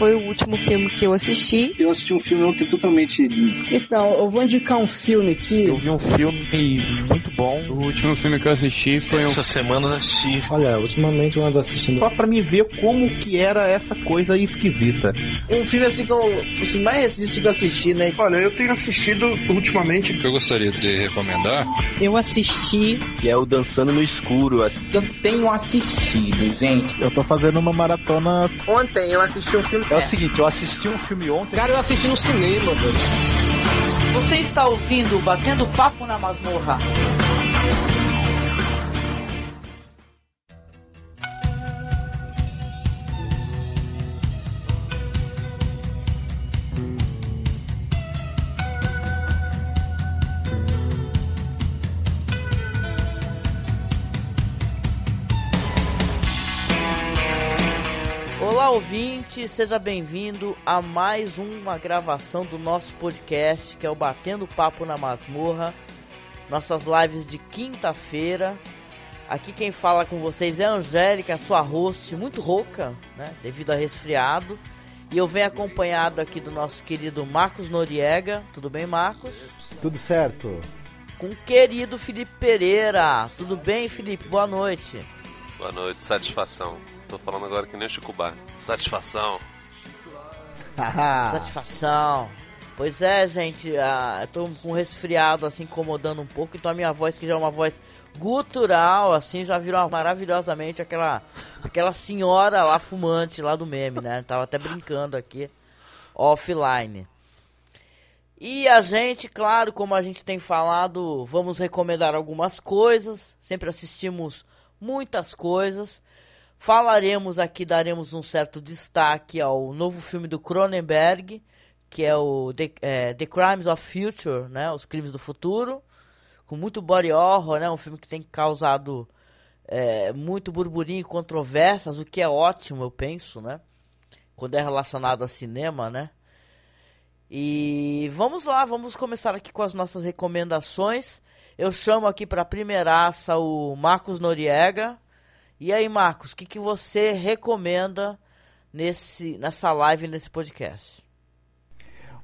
foi o último filme que eu assisti. Eu assisti um filme ontem totalmente. Então, eu vou indicar um filme aqui. Eu vi um filme muito bom. O último filme que eu assisti foi Essa um... semana eu assisti. Olha, ultimamente eu ando assistindo. Só pra me ver como que era essa coisa esquisita. Um filme assim que eu. Assim, mais recente que eu assisti, né? Olha, eu tenho assistido ultimamente. O que eu gostaria de recomendar? Eu assisti. Que é o Dançando no Escuro. Eu tenho assistido, gente. Eu tô fazendo uma maratona. Ontem eu assisti um filme. É o seguinte, eu assisti um filme ontem. Cara, eu assisti no cinema, velho. Você está ouvindo Batendo Papo na Masmorra. Olá, ouvinte, seja bem-vindo a mais uma gravação do nosso podcast, que é o Batendo Papo na Masmorra. Nossas lives de quinta-feira. Aqui quem fala com vocês é a Angélica, sua host, muito rouca, né, devido a resfriado. E eu venho acompanhado aqui do nosso querido Marcos Noriega. Tudo bem, Marcos? Tudo certo. Com o querido Felipe Pereira. Tudo bem, Felipe? Boa noite. Boa noite, satisfação. Tô falando agora que nem o Chico Bar. Satisfação. Satisfação. Pois é, gente, eu tô com resfriado assim incomodando um pouco, então a minha voz que já é uma voz gutural, assim, já virou maravilhosamente aquela aquela senhora lá fumante lá do meme, né? Tava até brincando aqui offline. E a gente, claro, como a gente tem falado, vamos recomendar algumas coisas, sempre assistimos muitas coisas. Falaremos aqui, daremos um certo destaque ao novo filme do Cronenberg, que é o The, é, The Crimes of Future, né? Os Crimes do Futuro, com muito body horror, né? Um filme que tem causado é, muito burburinho e controvérsias, o que é ótimo, eu penso, né? Quando é relacionado a cinema, né? E vamos lá, vamos começar aqui com as nossas recomendações. Eu chamo aqui para a primeiraça o Marcos Noriega. E aí, Marcos, o que, que você recomenda nesse, nessa live, nesse podcast?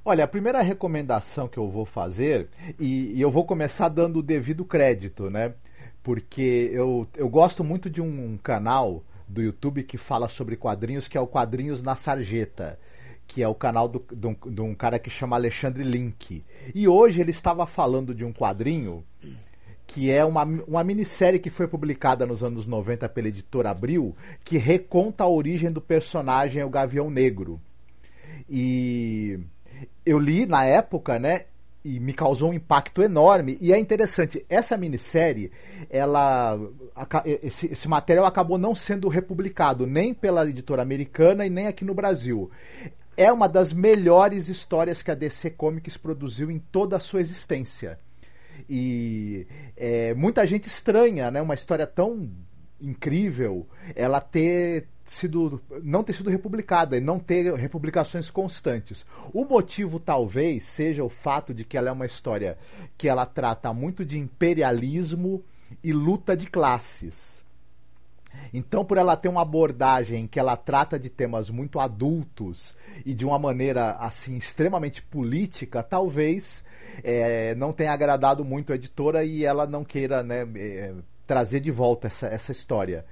Olha, a primeira recomendação que eu vou fazer, e, e eu vou começar dando o devido crédito, né? Porque eu, eu gosto muito de um canal do YouTube que fala sobre quadrinhos, que é o Quadrinhos na Sarjeta que é o canal do, um, de um cara que chama Alexandre Link. E hoje ele estava falando de um quadrinho que é uma, uma minissérie que foi publicada nos anos 90 pela editora Abril, que reconta a origem do personagem o Gavião Negro. E eu li na época, né? E me causou um impacto enorme. E é interessante, essa minissérie, ela. Esse, esse material acabou não sendo republicado nem pela editora americana e nem aqui no Brasil. É uma das melhores histórias que a DC Comics produziu em toda a sua existência. E é, muita gente estranha, né? Uma história tão incrível, ela ter sido não ter sido republicada e não ter republicações constantes. O motivo talvez seja o fato de que ela é uma história que ela trata muito de imperialismo e luta de classes. Então, por ela ter uma abordagem que ela trata de temas muito adultos e de uma maneira assim extremamente política, talvez é, não tenha agradado muito a editora e ela não queira né, é, trazer de volta essa, essa história.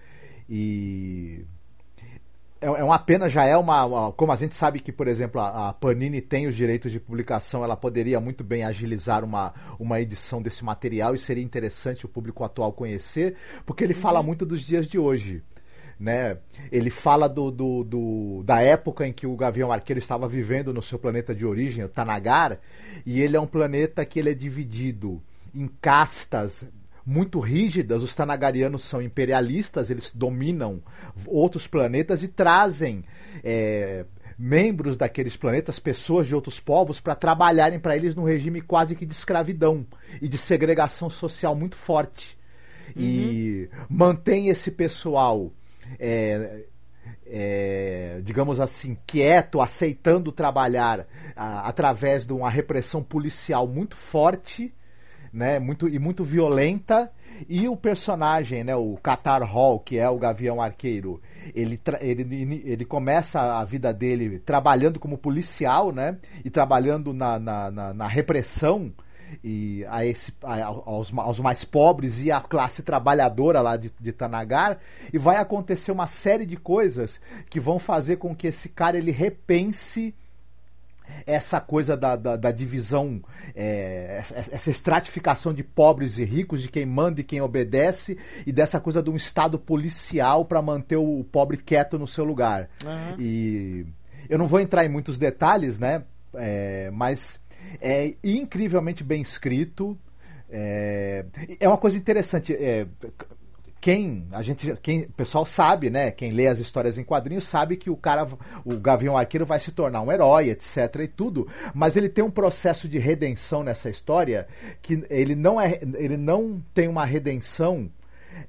E é, é uma pena, já é uma, uma, Como a gente sabe que, por exemplo, a, a, Panini tem os direitos de publicação, ela poderia muito bem agilizar uma, uma edição desse material e seria interessante o público atual conhecer, porque ele uhum. fala muito dos dias de hoje né? Ele fala do, do, do, da época em que o Gavião Arqueiro estava vivendo no seu planeta de origem, o Tanagar, e ele é um planeta que ele é dividido em castas muito rígidas. Os Tanagarianos são imperialistas, eles dominam outros planetas e trazem é, membros daqueles planetas, pessoas de outros povos, para trabalharem para eles num regime quase que de escravidão e de segregação social muito forte. Uhum. E mantém esse pessoal é, é, digamos assim, quieto, aceitando trabalhar a, através de uma repressão policial muito forte, né? Muito, e muito violenta. E o personagem, né? O Qatar Hall, que é o Gavião Arqueiro, ele, ele, ele começa a vida dele trabalhando como policial, né? E trabalhando na, na, na, na repressão e a esse, a, aos, aos, mais pobres e à classe trabalhadora lá de, de Tanagar e vai acontecer uma série de coisas que vão fazer com que esse cara ele repense essa coisa da, da, da divisão, é, essa estratificação de pobres e ricos, de quem manda e quem obedece, e dessa coisa de um Estado policial para manter o pobre quieto no seu lugar. Uhum. E eu não vou entrar em muitos detalhes, né? É, mas é incrivelmente bem escrito. É, é uma coisa interessante. É, quem a gente quem o pessoal sabe né quem lê as histórias em quadrinhos sabe que o cara o Gavião Arqueiro vai se tornar um herói etc e tudo mas ele tem um processo de redenção nessa história que ele não é ele não tem uma redenção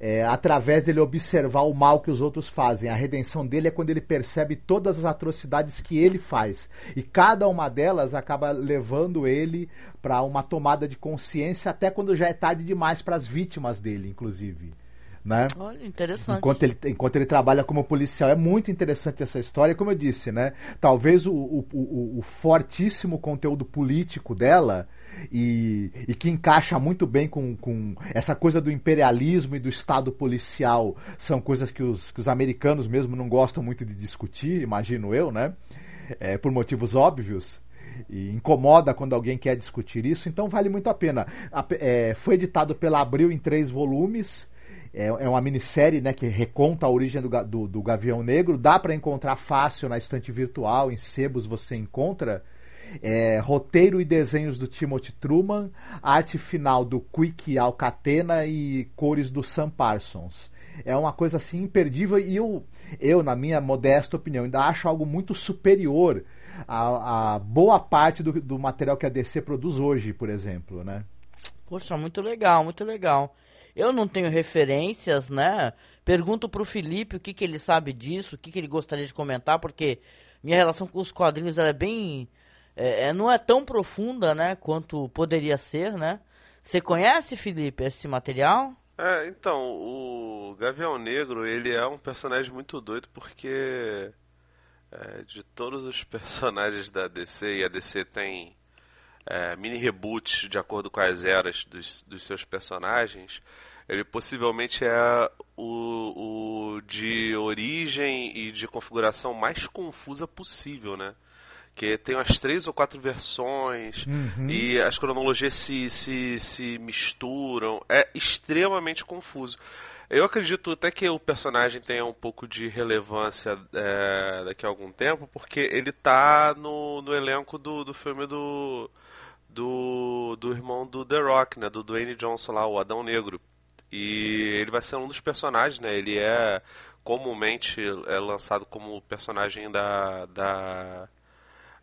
é, através dele observar o mal que os outros fazem. A redenção dele é quando ele percebe todas as atrocidades que ele faz. E cada uma delas acaba levando ele para uma tomada de consciência, até quando já é tarde demais para as vítimas dele, inclusive. Né? Olha, interessante. Enquanto ele, enquanto ele trabalha como policial, é muito interessante essa história. Como eu disse, né? Talvez o, o, o, o fortíssimo conteúdo político dela e, e, que encaixa muito bem com, com essa coisa do imperialismo e do Estado policial. São coisas que os, que os americanos mesmo não gostam muito de discutir, imagino eu, né? É, por motivos óbvios e incomoda quando alguém quer discutir isso, então vale muito a pena. É, foi editado pela Abril em três volumes. É, é uma minissérie né, que reconta a origem do, do, do Gavião Negro. Dá para encontrar fácil na estante virtual, em sebos você encontra. É, roteiro e desenhos do Timothy Truman, arte final do Quick Alcatena e cores do Sam Parsons. É uma coisa assim imperdível e eu, eu na minha modesta opinião, ainda acho algo muito superior a boa parte do, do material que a DC produz hoje, por exemplo, né? Poxa, muito legal, muito legal. Eu não tenho referências, né? Pergunto pro Felipe o que, que ele sabe disso, o que, que ele gostaria de comentar, porque minha relação com os quadrinhos é bem. É, é, não é tão profunda, né? Quanto poderia ser, né? Você conhece, Felipe, esse material? É, então, o Gavião Negro, ele é um personagem muito doido porque é, de todos os personagens da DC, e a DC tem é, mini reboots de acordo com as eras dos, dos seus personagens, ele possivelmente é o, o de origem e de configuração mais confusa possível, né? Que tem umas três ou quatro versões uhum. e as cronologias se, se, se misturam. É extremamente confuso. Eu acredito até que o personagem tenha um pouco de relevância é, daqui a algum tempo, porque ele tá no, no elenco do, do filme do, do, do irmão do The Rock, né? Do Dwayne Johnson lá, o Adão Negro. E ele vai ser um dos personagens, né? Ele é comumente é lançado como personagem da, da,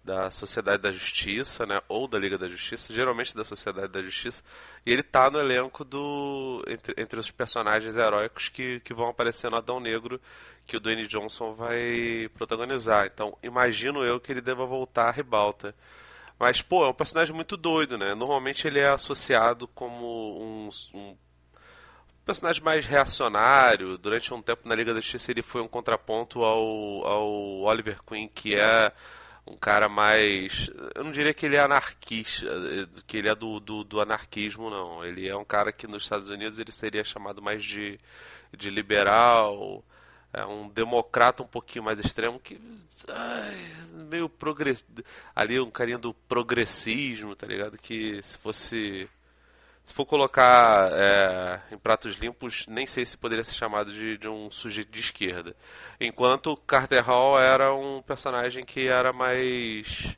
da Sociedade da Justiça, né? Ou da Liga da Justiça, geralmente da Sociedade da Justiça. E ele tá no elenco do entre, entre os personagens heróicos que, que vão aparecer no Adão Negro, que o Dwayne Johnson vai protagonizar. Então, imagino eu que ele deva voltar à ribalta. Mas, pô, é um personagem muito doido, né? Normalmente ele é associado como um, um personagem mais reacionário. Durante um tempo na Liga da Justiça ele foi um contraponto ao, ao Oliver Queen, que é um cara mais. Eu não diria que ele é anarquista, que ele é do, do, do, anarquismo, não. Ele é um cara que nos Estados Unidos ele seria chamado mais de, de liberal. É um democrata um pouquinho mais extremo que. Ai, meio progress... ali um carinho do progressismo, tá ligado? Que se fosse se for colocar é, em pratos limpos, nem sei se poderia ser chamado de, de, um sujeito de esquerda. Enquanto Carter Hall era um personagem que era mais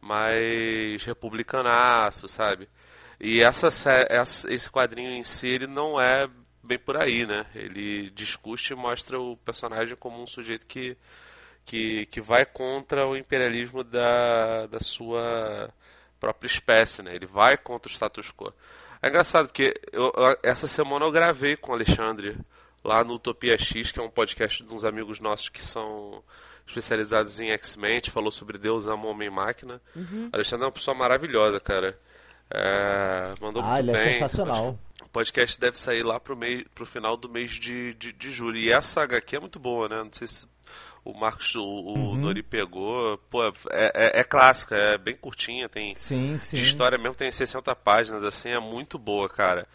mais republicanaço, sabe? E essa, esse quadrinho em si ele não é bem por aí, né? Ele discute e mostra o personagem como um sujeito que, que, que vai contra o imperialismo da, da sua própria espécie, né? Ele vai contra o status quo. É engraçado, porque eu, essa semana eu gravei com o Alexandre lá no Utopia X, que é um podcast de uns amigos nossos que são especializados em X-Men, falou sobre Deus ama homem e máquina. Uhum. Alexandre é uma pessoa maravilhosa, cara. É, mandou ah, muito ele bem. é sensacional. O podcast deve sair lá pro, mês, pro final do mês de, de, de julho. E essa HQ é muito boa, né? Não sei se o Marcos, o, Uhum. Nori pegou. Pô, é, é, é clássica, é bem curtinha, tem. Sim, sim. De história mesmo tem 60 páginas, assim, é muito boa, cara.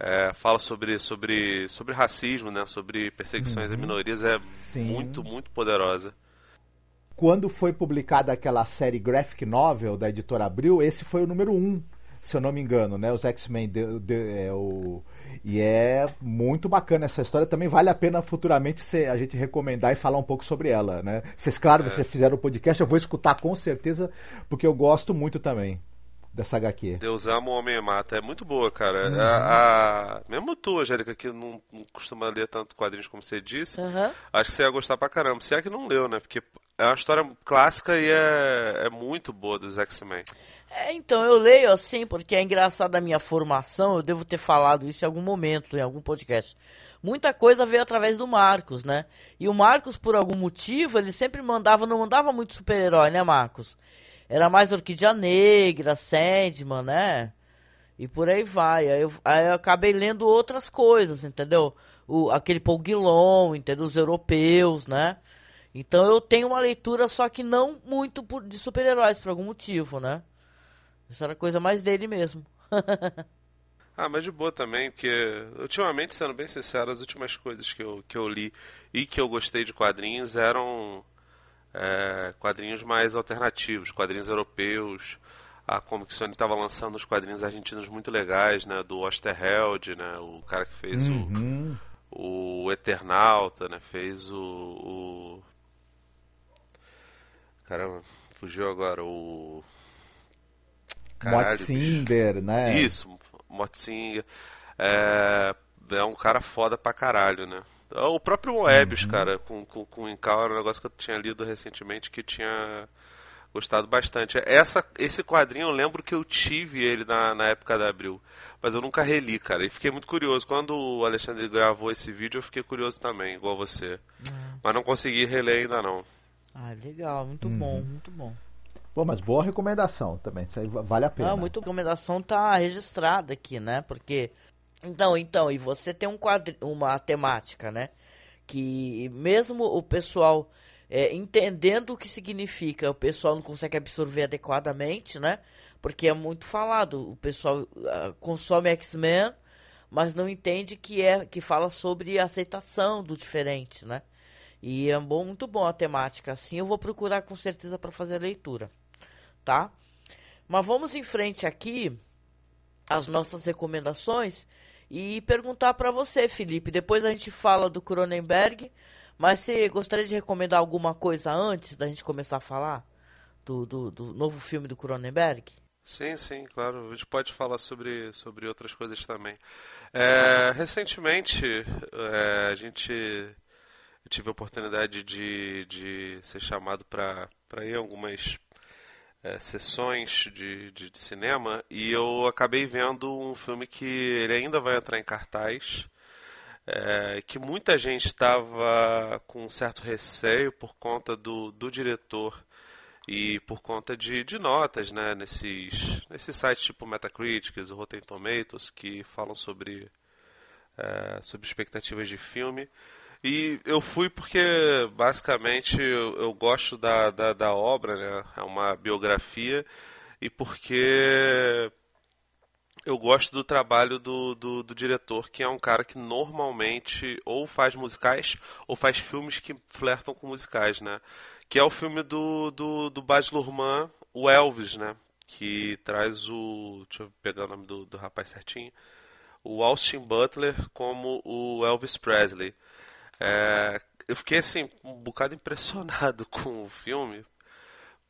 É, fala sobre, sobre, sobre racismo, né? Sobre perseguições a Uhum. minorias, é Sim. muito, muito poderosa. Quando foi publicada aquela série graphic novel da editora Abril, esse foi o número um, se eu não me engano, né? Os X-Men de- de- é, o... E é muito bacana essa história. Também vale a pena futuramente se- a gente recomendar e falar um pouco sobre ela, né? Vocês, claro, É. vocês fizeram o podcast, eu vou escutar com certeza, porque eu gosto muito também dessa HQ. Deus ama o homem mata. É muito boa, cara. Uhum. A, a- Mesmo tu, Angélica, que não, não costuma ler tanto quadrinhos como você disse, Aham. acho que você ia gostar pra caramba. Se é que não leu, né? Porque é uma história clássica e é, é muito boa dos X-Men. É, então, eu leio assim, porque é engraçado a minha formação, eu devo ter falado isso em algum momento, em algum podcast. Muita coisa veio através do Marcos, né? E o Marcos, por algum motivo, ele sempre mandava, não mandava muito super-herói, né, Marcos? Era mais Orquídea Negra, Sandman, né? E por aí vai. Aí eu, aí eu acabei lendo outras coisas, entendeu? O, aquele Paul Guilon, entendeu? Os europeus, né? Então eu tenho uma leitura, só que não muito por- de super-heróis, por algum motivo, né? Isso era coisa mais dele mesmo. Ah, mas de boa também, porque ultimamente, sendo bem sincero, as últimas coisas que eu, que eu li e que eu gostei de quadrinhos eram é, quadrinhos mais alternativos, quadrinhos europeus. A Comic Sony estava lançando uns quadrinhos argentinos muito legais, né? Do Osterheld, né? O cara que fez Uhum. o, o Eternauta, né? Fez o, o... Caramba, fugiu agora o... Caralho, bicho. Motzinder, né? Isso, Motzinga. É, é um cara foda pra caralho, né? O próprio Moebius, cara, com, com, com o Incal era um negócio que eu tinha lido recentemente que eu tinha gostado bastante. Essa, esse quadrinho eu lembro que eu tive ele na, na época da Abril, mas eu nunca reli, cara. E fiquei muito curioso. Quando o Alexandre gravou esse vídeo, eu fiquei curioso também, igual você. Mas não consegui reler ainda não. Ah, legal, muito Uhum. bom, muito bom. Pô, mas boa recomendação também. Isso aí va- vale a pena. Ah, muito recomendação tá registrada aqui, né? Porque então, então, e você tem um quadri... uma temática, né? Que mesmo o pessoal é, entendendo o que significa, o pessoal não consegue absorver adequadamente, né? Porque é muito falado, o pessoal ah, consome X-Men, mas não entende que é que fala sobre aceitação do diferente, né? E é bom, muito bom a temática. Assim, eu vou procurar com certeza para fazer a leitura, tá? Mas vamos em frente aqui as nossas recomendações e perguntar para você, Felipe. Depois a gente fala do Cronenberg, mas você gostaria de recomendar alguma coisa antes da gente começar a falar do, do, do novo filme do Cronenberg? Sim, sim, claro. A gente pode falar sobre, sobre outras coisas também. É, recentemente, é, a gente tive a oportunidade de, de ser chamado para ir a algumas é, sessões de, de, de cinema e eu acabei vendo um filme que ele ainda vai entrar em cartaz. É, que muita gente estava com um certo receio por conta do, do diretor e por conta de, de notas né, nesses, nesses sites tipo Metacritic, o Rotten Tomatoes, que falam sobre, é, sobre expectativas de filme. E eu fui porque, basicamente, eu, eu gosto da, da, da obra, né? é uma biografia, e porque eu gosto do trabalho do, do, do, diretor, que é um cara que normalmente ou faz musicais ou faz filmes que flertam com musicais, né? Que é o filme do, do, do Baz Luhrmann, o Elvis, né? Que traz o... Deixa eu pegar o nome do, do rapaz certinho. O Austin Butler como o Elvis Presley. É, eu fiquei, assim, um bocado impressionado com o filme,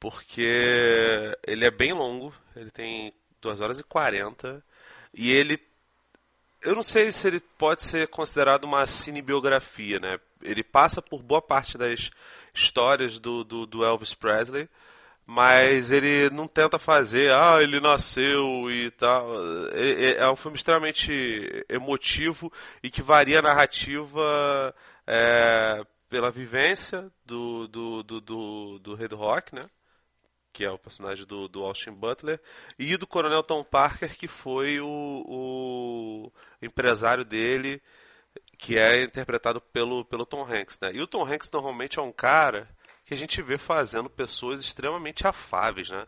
porque ele é bem longo, ele tem 2 horas e 40. E ele. Eu não sei se ele pode ser considerado uma cinebiografia, né? Ele passa por boa parte das histórias do, do, do, Elvis Presley, mas ele não tenta fazer, ah, ele nasceu e tal. É, é um filme extremamente emotivo e que varia a narrativa é, pela vivência do, do, do, do, do rei do rock, né? que é o personagem do, do Austin Butler, e do Coronel Tom Parker, que foi o, o empresário dele, que é interpretado pelo, pelo Tom Hanks. Né? E o Tom Hanks normalmente é um cara que a gente vê fazendo pessoas extremamente afáveis, né?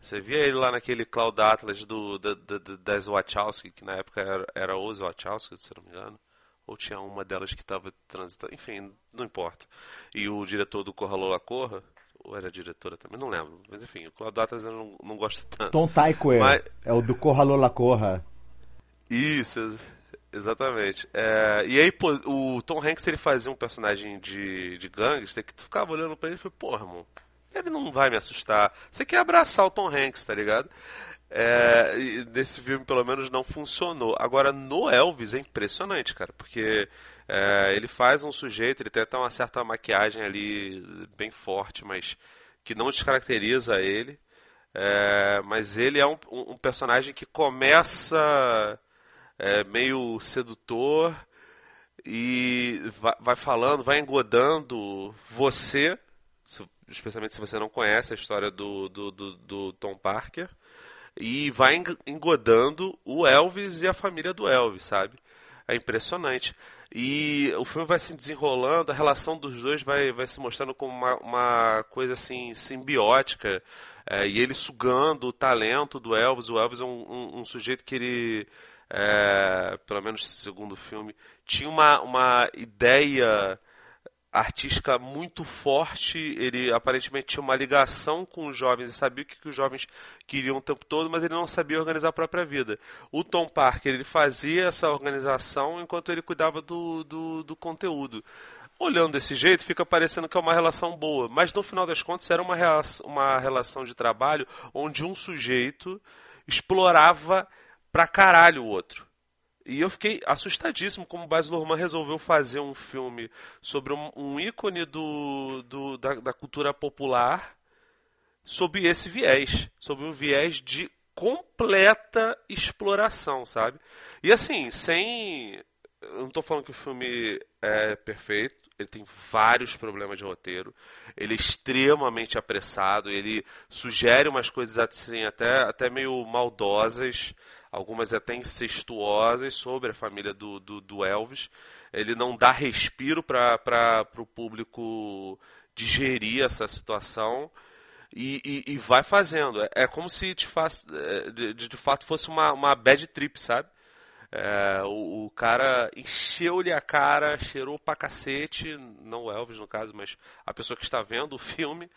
Você via ele lá naquele Cloud Atlas do, da, da, das Wachowski, que na época era, era os Wachowski, se não me engano. Ou tinha uma delas que estava transitando. Enfim, não importa. E o diretor do Corra Lola Corra, ou era diretora também, não lembro. Mas enfim, o Cloud Atlas eu não, não gosto tanto. Tom Tykwer, Mas... é o do Corra Lola Corra. Isso, exatamente. É, e aí, pô, o Tom Hanks ele fazia um personagem de, de gangster que tu ficava olhando pra ele e falou, porra, irmão, ele não vai me assustar. Você quer abraçar o Tom Hanks, tá ligado? É, nesse filme, pelo menos, não funcionou. Agora, no Elvis é impressionante, cara, porque é, ele faz um sujeito, ele tem até uma certa maquiagem ali bem forte, mas que não descaracteriza ele. É, mas ele é um, um personagem que começa é, meio sedutor e vai, vai, falando, vai engodando você, especialmente se você não conhece a história do, do, do, do Tom Parker, e vai engodando o Elvis e a família do Elvis, sabe? É impressionante. E o filme vai se desenrolando, a relação dos dois vai, vai se mostrando como uma, uma coisa assim simbiótica. É, e ele sugando o talento do Elvis. O Elvis é um, um, um sujeito que ele, é, pelo menos segundo o filme, tinha uma, uma ideia artística muito forte. Ele aparentemente tinha uma ligação com os jovens e sabia o que, que os jovens queriam o tempo todo, mas ele não sabia organizar a própria vida. O Tom Parker ele fazia essa organização enquanto ele cuidava do, do, do conteúdo. Olhando desse jeito, fica parecendo que é uma relação boa, mas no final das contas era uma, uma relação de trabalho onde um sujeito explorava pra caralho o outro. E eu fiquei assustadíssimo como o Baz Luhrmann resolveu fazer um filme sobre um, um ícone do, do da, da, cultura popular sob esse viés, sob um viés de completa exploração, sabe? E assim, sem... Eu não estou falando que o filme é perfeito, ele tem vários problemas de roteiro, ele é extremamente apressado, ele sugere umas coisas assim até, até meio maldosas, algumas até incestuosas sobre a família do, do, do Elvis. Ele não dá respiro para o público digerir essa situação. E, e, e, vai fazendo. É, é como se de, é, de, de, fato fosse uma, uma bad trip, sabe? É, o, o, cara encheu-lhe a cara, cheirou pra cacete, não o Elvis no caso, mas a pessoa que está vendo o filme,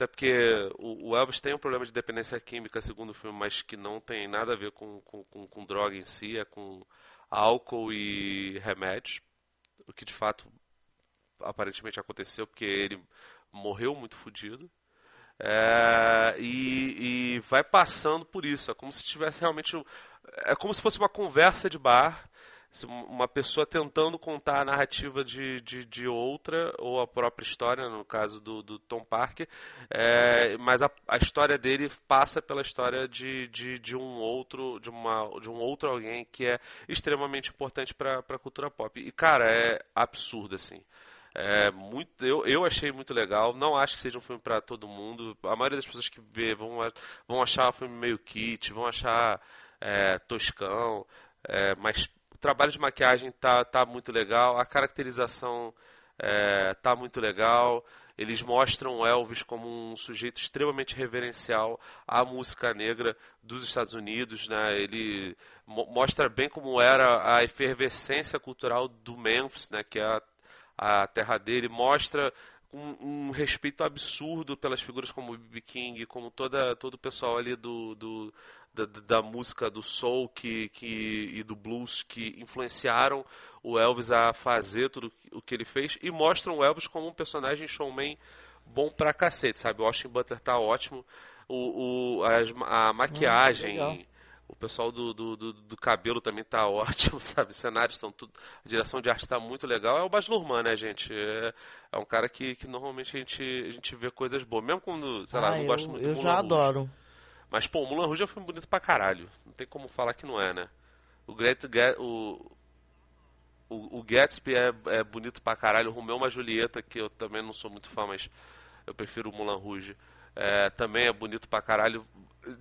até porque o, Elvis tem um problema de dependência química, segundo o filme, mas que não tem nada a ver com, com, com, com droga em si, é com álcool e remédios. O que de fato aparentemente aconteceu, porque ele morreu muito fodido. É, e, e, vai passando por isso. É como se tivesse realmente. É como se fosse uma conversa de bar uma pessoa tentando contar a narrativa de, de, de, outra, ou a própria história, no caso do, do Tom Parker, é, mas a, a, história dele passa pela história de, de, de, um outro de, uma, de um outro alguém que é extremamente importante para a cultura pop. E, cara, é absurdo, assim. É muito, eu, eu achei muito legal. Não acho que seja um filme para todo mundo. A maioria das pessoas que vê vão, vão achar o filme meio kit, vão achar é, toscão. É, mas trabalho de maquiagem tá, tá muito legal, a caracterização é, tá muito legal. Eles mostram Elvis como um sujeito extremamente reverencial à música negra dos Estados Unidos. Né? Ele mo mostra bem como era a efervescência cultural do Memphis, né? que é a, a terra dele. Mostra um, um, respeito absurdo pelas figuras como B.B. King, como toda, todo o pessoal ali do, do da, da, música do soul que, que, e do blues que influenciaram o Elvis a fazer tudo o que ele fez e mostram o Elvis como um personagem showman bom pra cacete, sabe? O Austin Butler tá ótimo, o, o a, a maquiagem, hum, o pessoal do, do, do, do, cabelo também tá ótimo, sabe? Os cenários estão tudo. A direção de arte está muito legal. É o Baz Luhrmann, né, gente? É, é, um cara que, que normalmente a gente, a gente vê coisas boas. Mesmo quando, sei ah, lá, não gosto muito Eu já adoro. Mas, pô, Mulan Rouge é um filme bonito pra caralho. Não tem como falar que não é, né? O Great o, o, o Gatsby é, é bonito pra caralho. O Romeu uma Julieta, que eu também não sou muito fã, mas eu prefiro o Mulan Rouge. É, também é bonito pra caralho.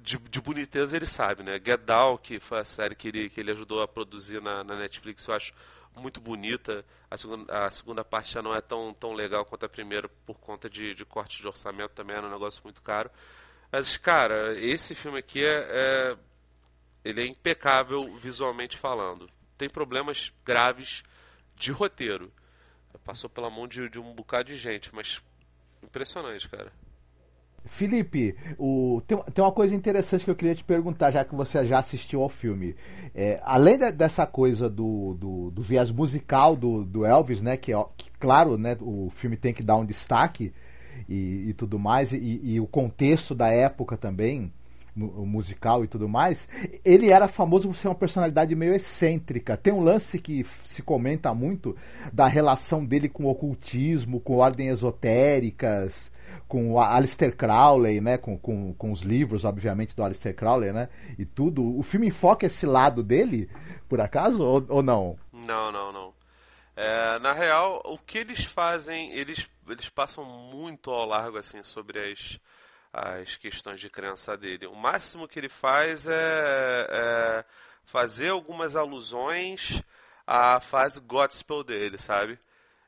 De, de, boniteza ele sabe, né? Get Down, que foi a série que ele, que ele ajudou a produzir na, na Netflix, eu acho muito bonita. A segunda, a segunda parte já não é tão, tão legal quanto a primeira, por conta de, de corte de orçamento, também era um negócio muito caro. Mas, cara, esse filme aqui é, é ele é impecável visualmente falando. Tem problemas graves de roteiro. Passou pela mão de, de um bocado de gente, mas impressionante, cara. Felipe, o, tem, tem, uma coisa interessante que eu queria te perguntar, já que você já assistiu ao filme. É, além de, dessa coisa do, do, do, viés musical do, do Elvis, né? Que, que, claro, né, o filme tem que dar um destaque e, e tudo mais, e, e, o contexto da época também, musical e tudo mais, ele era famoso por ser uma personalidade meio excêntrica. Tem um lance que se comenta muito da relação dele com o ocultismo, com ordens esotéricas com o Alistair Crowley, né? Com, com, com os livros, obviamente, do Alistair Crowley, né? E tudo. O filme enfoca esse lado dele, por acaso, ou, ou não? Não, não, não. É, na real, o que eles fazem, eles, eles passam muito ao largo, assim, sobre as, as questões de crença dele. O máximo que ele faz é, é fazer algumas alusões à fase gospel dele, sabe?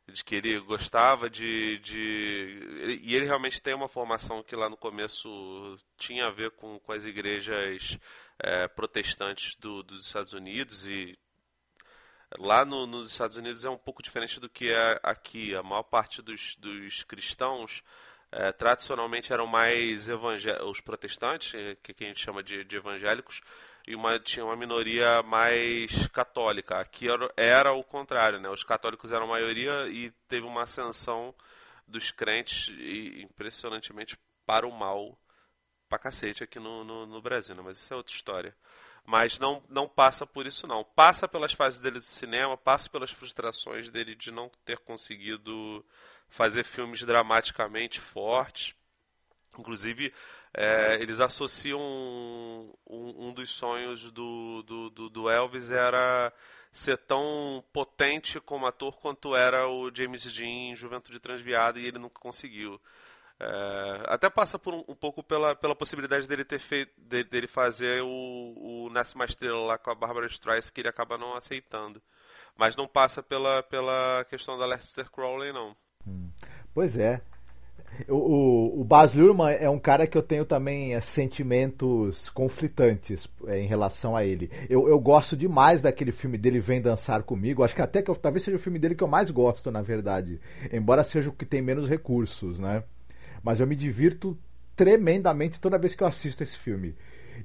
de que ele gostava de, de. E ele realmente tem uma formação que lá no começo tinha a ver com, com as igrejas é, protestantes do, dos Estados Unidos e lá no, nos Estados Unidos é um pouco diferente do que é aqui. A maior parte dos, dos cristãos é, tradicionalmente eram mais os protestantes, que, que a gente chama de, de evangélicos, e uma, tinha uma minoria mais católica. Aqui era, era, o contrário, né? Os católicos eram a maioria e teve uma ascensão dos crentes e, impressionantemente para o mal pra cacete aqui no, no, no, Brasil, né? Mas isso é outra história. Mas não, não passa por isso não. Passa pelas fases dele do cinema, passa pelas frustrações dele de não ter conseguido fazer filmes dramaticamente fortes. Inclusive, é, eles associam um, um, dos sonhos do, do, do, Elvis era ser tão potente como ator quanto era o James Dean em Juventude Transviada e ele nunca conseguiu. É, até passa por um, um, pouco pela, pela possibilidade dele ter feito de, dele fazer o, o Nasce uma Estrela lá com a Barbara Streisand que ele acaba não aceitando. Mas não passa pela, pela questão da Lester Crowley não. Hum. Pois é. O, o, Baz Luhrmann é um cara que eu tenho também é, sentimentos conflitantes é, em relação a ele. Eu, eu gosto demais daquele filme dele Vem Dançar Comigo. Acho que até que eu, talvez seja o filme dele que eu mais gosto, na verdade. Embora seja o que tem menos recursos, né? Mas eu me divirto tremendamente toda vez que eu assisto esse filme.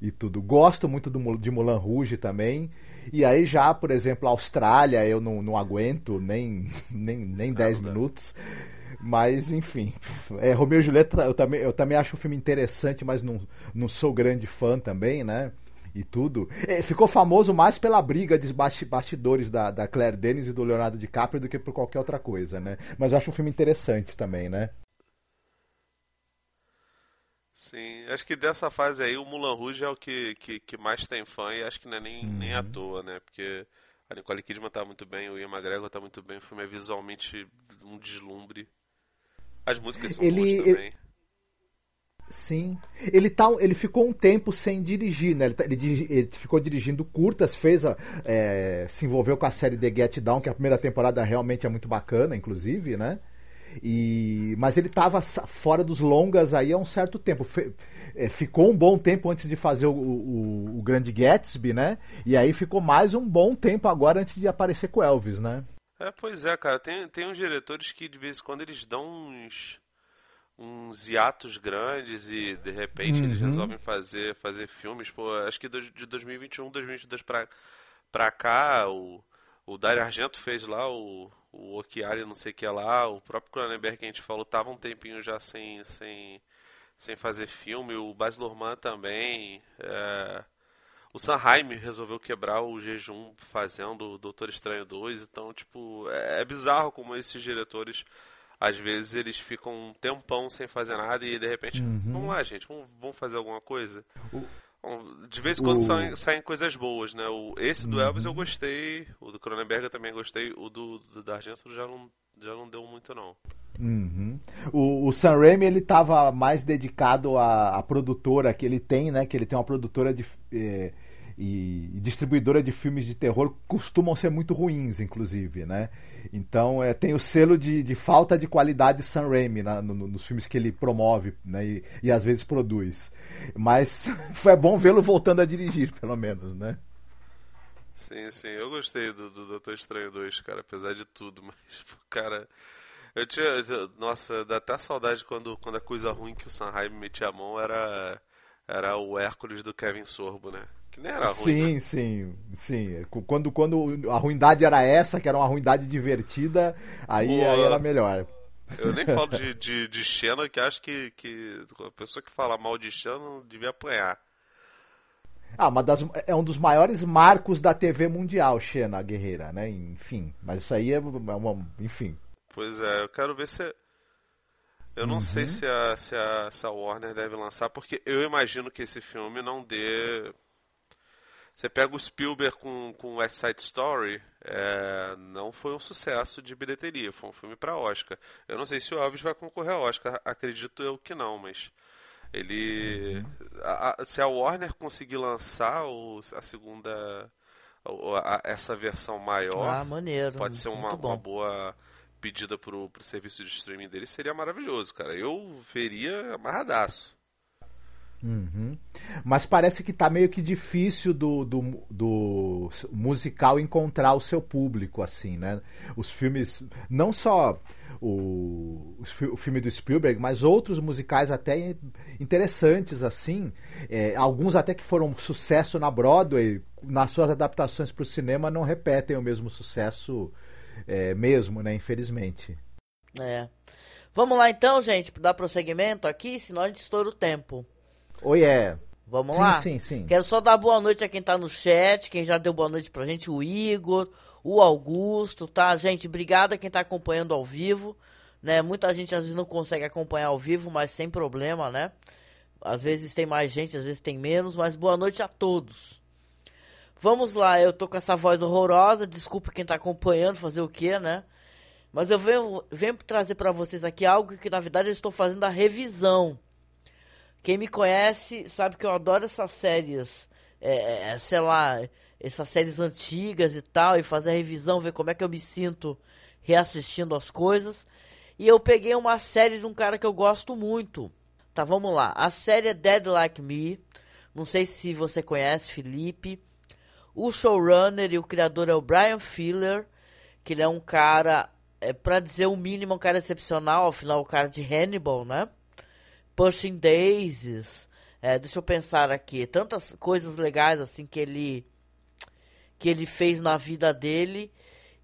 E tudo. Gosto muito do, de Mulan Rouge também. E aí já, por exemplo, a Austrália eu não, não aguento nem, nem, nem 10 minutos. Mas, enfim. É, Romeu e Julieta, eu também, eu também acho o filme interessante, mas não, não sou grande fã também, né? E tudo. É, ficou famoso mais pela briga dos bastidores da, da Claire Denis e do Leonardo DiCaprio do que por qualquer outra coisa, né? Mas eu acho um filme interessante também, né? Sim, acho que dessa fase aí o Mulan Rouge é o que, que, que mais tem fã e acho que não é nem, uhum. nem à toa, né? Porque a Nicole Kidman tá muito bem, o Ian McGregor tá muito bem, o filme é visualmente um deslumbre. As músicas são ele, boas também. Ele... Sim. Ele, tá, ele ficou um tempo sem dirigir, né? Ele, tá, ele, ele ficou dirigindo curtas, fez a, é, se envolveu com a série The Get Down, que a primeira temporada realmente é muito bacana, inclusive, né? E, mas ele estava fora dos longas aí há um certo tempo. Fe, é, ficou um bom tempo antes de fazer o, o, o, Grande Gatsby, né? E aí ficou mais um bom tempo agora antes de aparecer com Elvis, né? É, pois é, cara. Tem, tem uns diretores que de vez em quando eles dão uns, uns hiatos grandes e de repente uhum. eles resolvem fazer, fazer filmes. Pô, acho que de 2021, 2022 pra, pra cá, o, o Dario Argento fez lá o, o Okiari, não sei o que lá. O próprio Cronenberg que a gente falou tava um tempinho já sem, sem, sem fazer filme. O Baz Luhrmann também. É o Sanheim resolveu quebrar o jejum fazendo o Doutor Estranho 2, então, tipo, é, é bizarro como esses diretores às vezes eles ficam um tempão sem fazer nada e de repente, uhum. vamos lá, gente, vamos, vamos fazer alguma coisa. De vez em quando o... saem, saem, coisas boas, né? O, esse do uhum. Elvis eu gostei, o do Cronenberg eu também gostei, o do, do D'Argento já não, já não deu muito não. Uhum. O, o Sam Raimi ele estava mais dedicado à, à, produtora que ele tem, né? Que ele tem uma produtora de eh, e, distribuidora de filmes de terror costumam ser muito ruins, inclusive, né? Então é, tem o selo de, de falta de qualidade Sam Raimi na, no, nos filmes que ele promove, né? E, e às vezes produz. Mas foi bom vê-lo voltando a dirigir, pelo menos, né? Sim, sim. Eu gostei do, do Doutor Estranho 2, cara, apesar de tudo, mas, cara. Eu tinha. Nossa, dá até saudade quando, quando a coisa ruim que o Sanheim metia a mão era. Era o Hércules do Kevin Sorbo, né? Que nem era ruim. Sim, né? sim, sim. Quando, quando a ruindade era essa, que era uma ruindade divertida, aí, aí era melhor. Eu nem falo de, de, de Xena, que acho que, que a pessoa que fala mal de Xena não devia apanhar. Ah, uma das, é um dos maiores marcos da TV mundial, Xena Guerreira, né? Enfim, mas isso aí é uma. Enfim. Pois é, eu quero ver se. Eu não uhum. sei se a, se, a, se a Warner deve lançar, porque eu imagino que esse filme não dê. Você pega o Spielberg com, com West Side Story, é, não foi um sucesso de bilheteria, foi um filme para Oscar. Eu não sei se o Elvis vai concorrer ao Oscar, acredito eu que não, mas ele. A, a, se a Warner conseguir lançar o, a segunda. A, essa versão maior. Ah, maneiro. Pode ser uma, uma boa pedida pro, pro serviço de streaming dele, seria maravilhoso, cara. Eu veria amarradaço. Uhum. Mas parece que tá meio que difícil do, do, do, musical encontrar o seu público, assim, né? Os filmes, não só o, o filme do Spielberg, mas outros musicais até interessantes, assim. É, alguns até que foram sucesso na Broadway, nas suas adaptações para o cinema, não repetem o mesmo sucesso é, mesmo, né? Infelizmente. É. Vamos lá então, gente, dar prosseguimento aqui, senão a gente estoura o tempo. Oi, é. Vamos sim, lá? Sim, sim. Quero só dar boa noite a quem tá no chat, quem já deu boa noite pra gente, o Igor, o Augusto, tá? Gente, obrigado a quem tá acompanhando ao vivo, né? Muita gente às vezes não consegue acompanhar ao vivo, mas sem problema, né? Às vezes tem mais gente, às vezes tem menos, mas boa noite a todos. Vamos lá, eu tô com essa voz horrorosa, desculpa quem tá acompanhando, fazer o que, né? Mas eu venho, venho trazer para vocês aqui algo que na verdade eu estou fazendo a revisão quem me conhece sabe que eu adoro essas séries, é, é, sei lá, essas séries antigas e tal, e fazer a revisão, ver como é que eu me sinto reassistindo as coisas. E eu peguei uma série de um cara que eu gosto muito. Tá, vamos lá. A série é Dead Like Me. Não sei se você conhece, Felipe. O showrunner e o criador é o Brian Filler, que ele é um cara, é, para dizer o mínimo, um cara excepcional, afinal, o cara de Hannibal, né? Pushing Daisies. É, deixa eu pensar aqui. Tantas coisas legais assim que ele que ele fez na vida dele.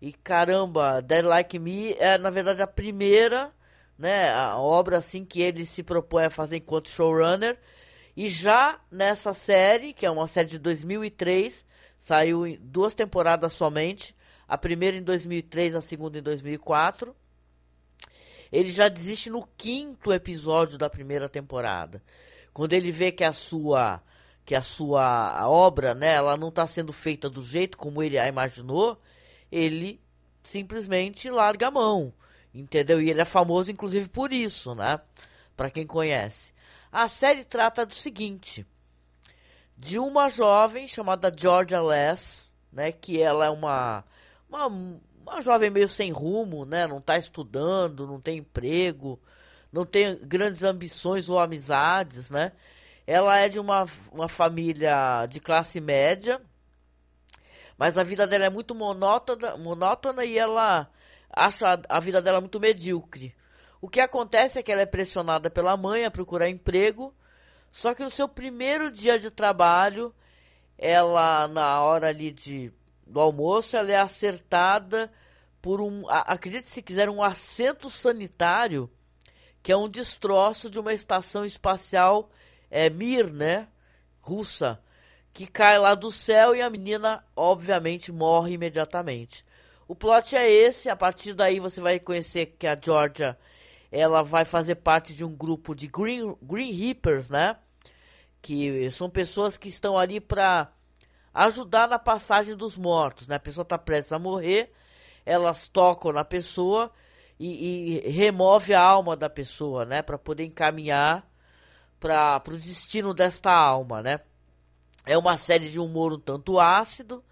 E caramba, Dead Like Me é na verdade a primeira, né, a obra assim que ele se propõe a fazer enquanto showrunner. E já nessa série, que é uma série de 2003, saiu em duas temporadas somente, a primeira em 2003, a segunda em 2004 ele já desiste no quinto episódio da primeira temporada. Quando ele vê que a sua que a sua obra, né, ela não está sendo feita do jeito como ele a imaginou, ele simplesmente larga a mão, entendeu? E ele é famoso inclusive por isso, né? Para quem conhece. A série trata do seguinte: de uma jovem chamada Georgia Less, né, que ela é uma uma uma jovem meio sem rumo, né? Não está estudando, não tem emprego, não tem grandes ambições ou amizades, né? Ela é de uma, uma família de classe média, mas a vida dela é muito monótona, monótona e ela acha a, vida dela muito medíocre. O que acontece é que ela é pressionada pela mãe a procurar emprego, só que no seu primeiro dia de trabalho, ela, na hora ali de do almoço, ela é acertada por um, acredite se quiser, um assento sanitário, que é um destroço de uma estação espacial é, Mir, né, russa, que cai lá do céu e a menina, obviamente, morre imediatamente. O plot é esse, a partir daí você vai conhecer que a Georgia, ela vai fazer parte de um grupo de Green, Green Reapers, né, que são pessoas que estão ali para ajudar na passagem dos mortos, né? A pessoa está prestes a morrer, elas tocam na pessoa e, e remove a alma da pessoa, né? Para poder encaminhar para o destino desta alma, né? É uma série de humor um tanto ácido,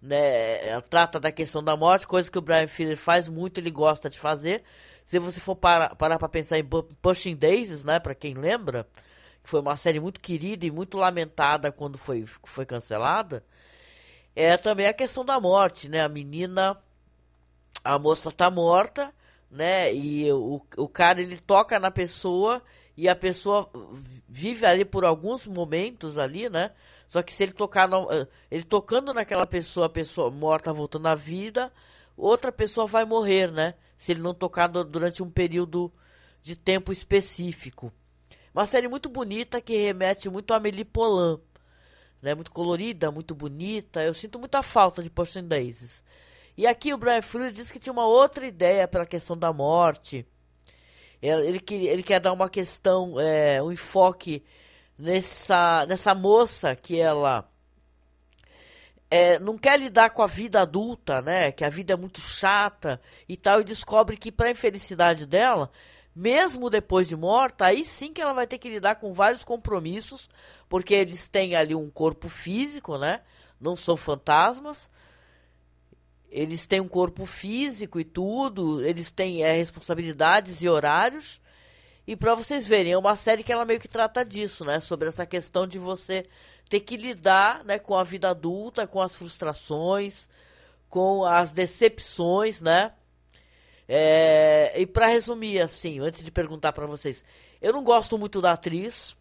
né? Ela trata da questão da morte, coisa que o Brian Fuller faz muito, ele gosta de fazer. Se você for parar para pensar em Pushing Daisies, né? Para quem lembra, que foi uma série muito querida e muito lamentada quando foi, foi cancelada, é também a questão da morte, né? A menina, a moça tá morta, né? E o, o cara ele toca na pessoa e a pessoa vive ali por alguns momentos ali, né? Só que se ele tocar no, eh, ele tocando naquela pessoa, a pessoa morta voltando à vida, outra pessoa vai morrer, né? Se ele não tocar durante um período de tempo específico. Uma série muito bonita que remete muito a Amélie Poulain, né? Muito colorida, muito bonita. Eu sinto muita falta de Portion Daisies. E aqui o Brian Fuller diz que tinha uma outra ideia para a questão da morte. Ele, ele, ele quer dar uma questão, é, um enfoque nessa, nessa moça que ela é, não quer lidar com a vida adulta, né? Que a vida é muito chata e tal, e descobre que para infelicidade dela, mesmo depois de morta, aí sim que ela vai ter que lidar com vários compromissos, porque eles têm ali um corpo físico, né? Não são fantasmas eles têm um corpo físico e tudo, eles têm é, responsabilidades e horários. E para vocês verem, é uma série que ela meio que trata disso, né? Sobre essa questão de você ter que lidar né, com a vida adulta, com as frustrações, com as decepções, né? É, e para resumir, assim, antes de perguntar para vocês, eu não gosto muito da atriz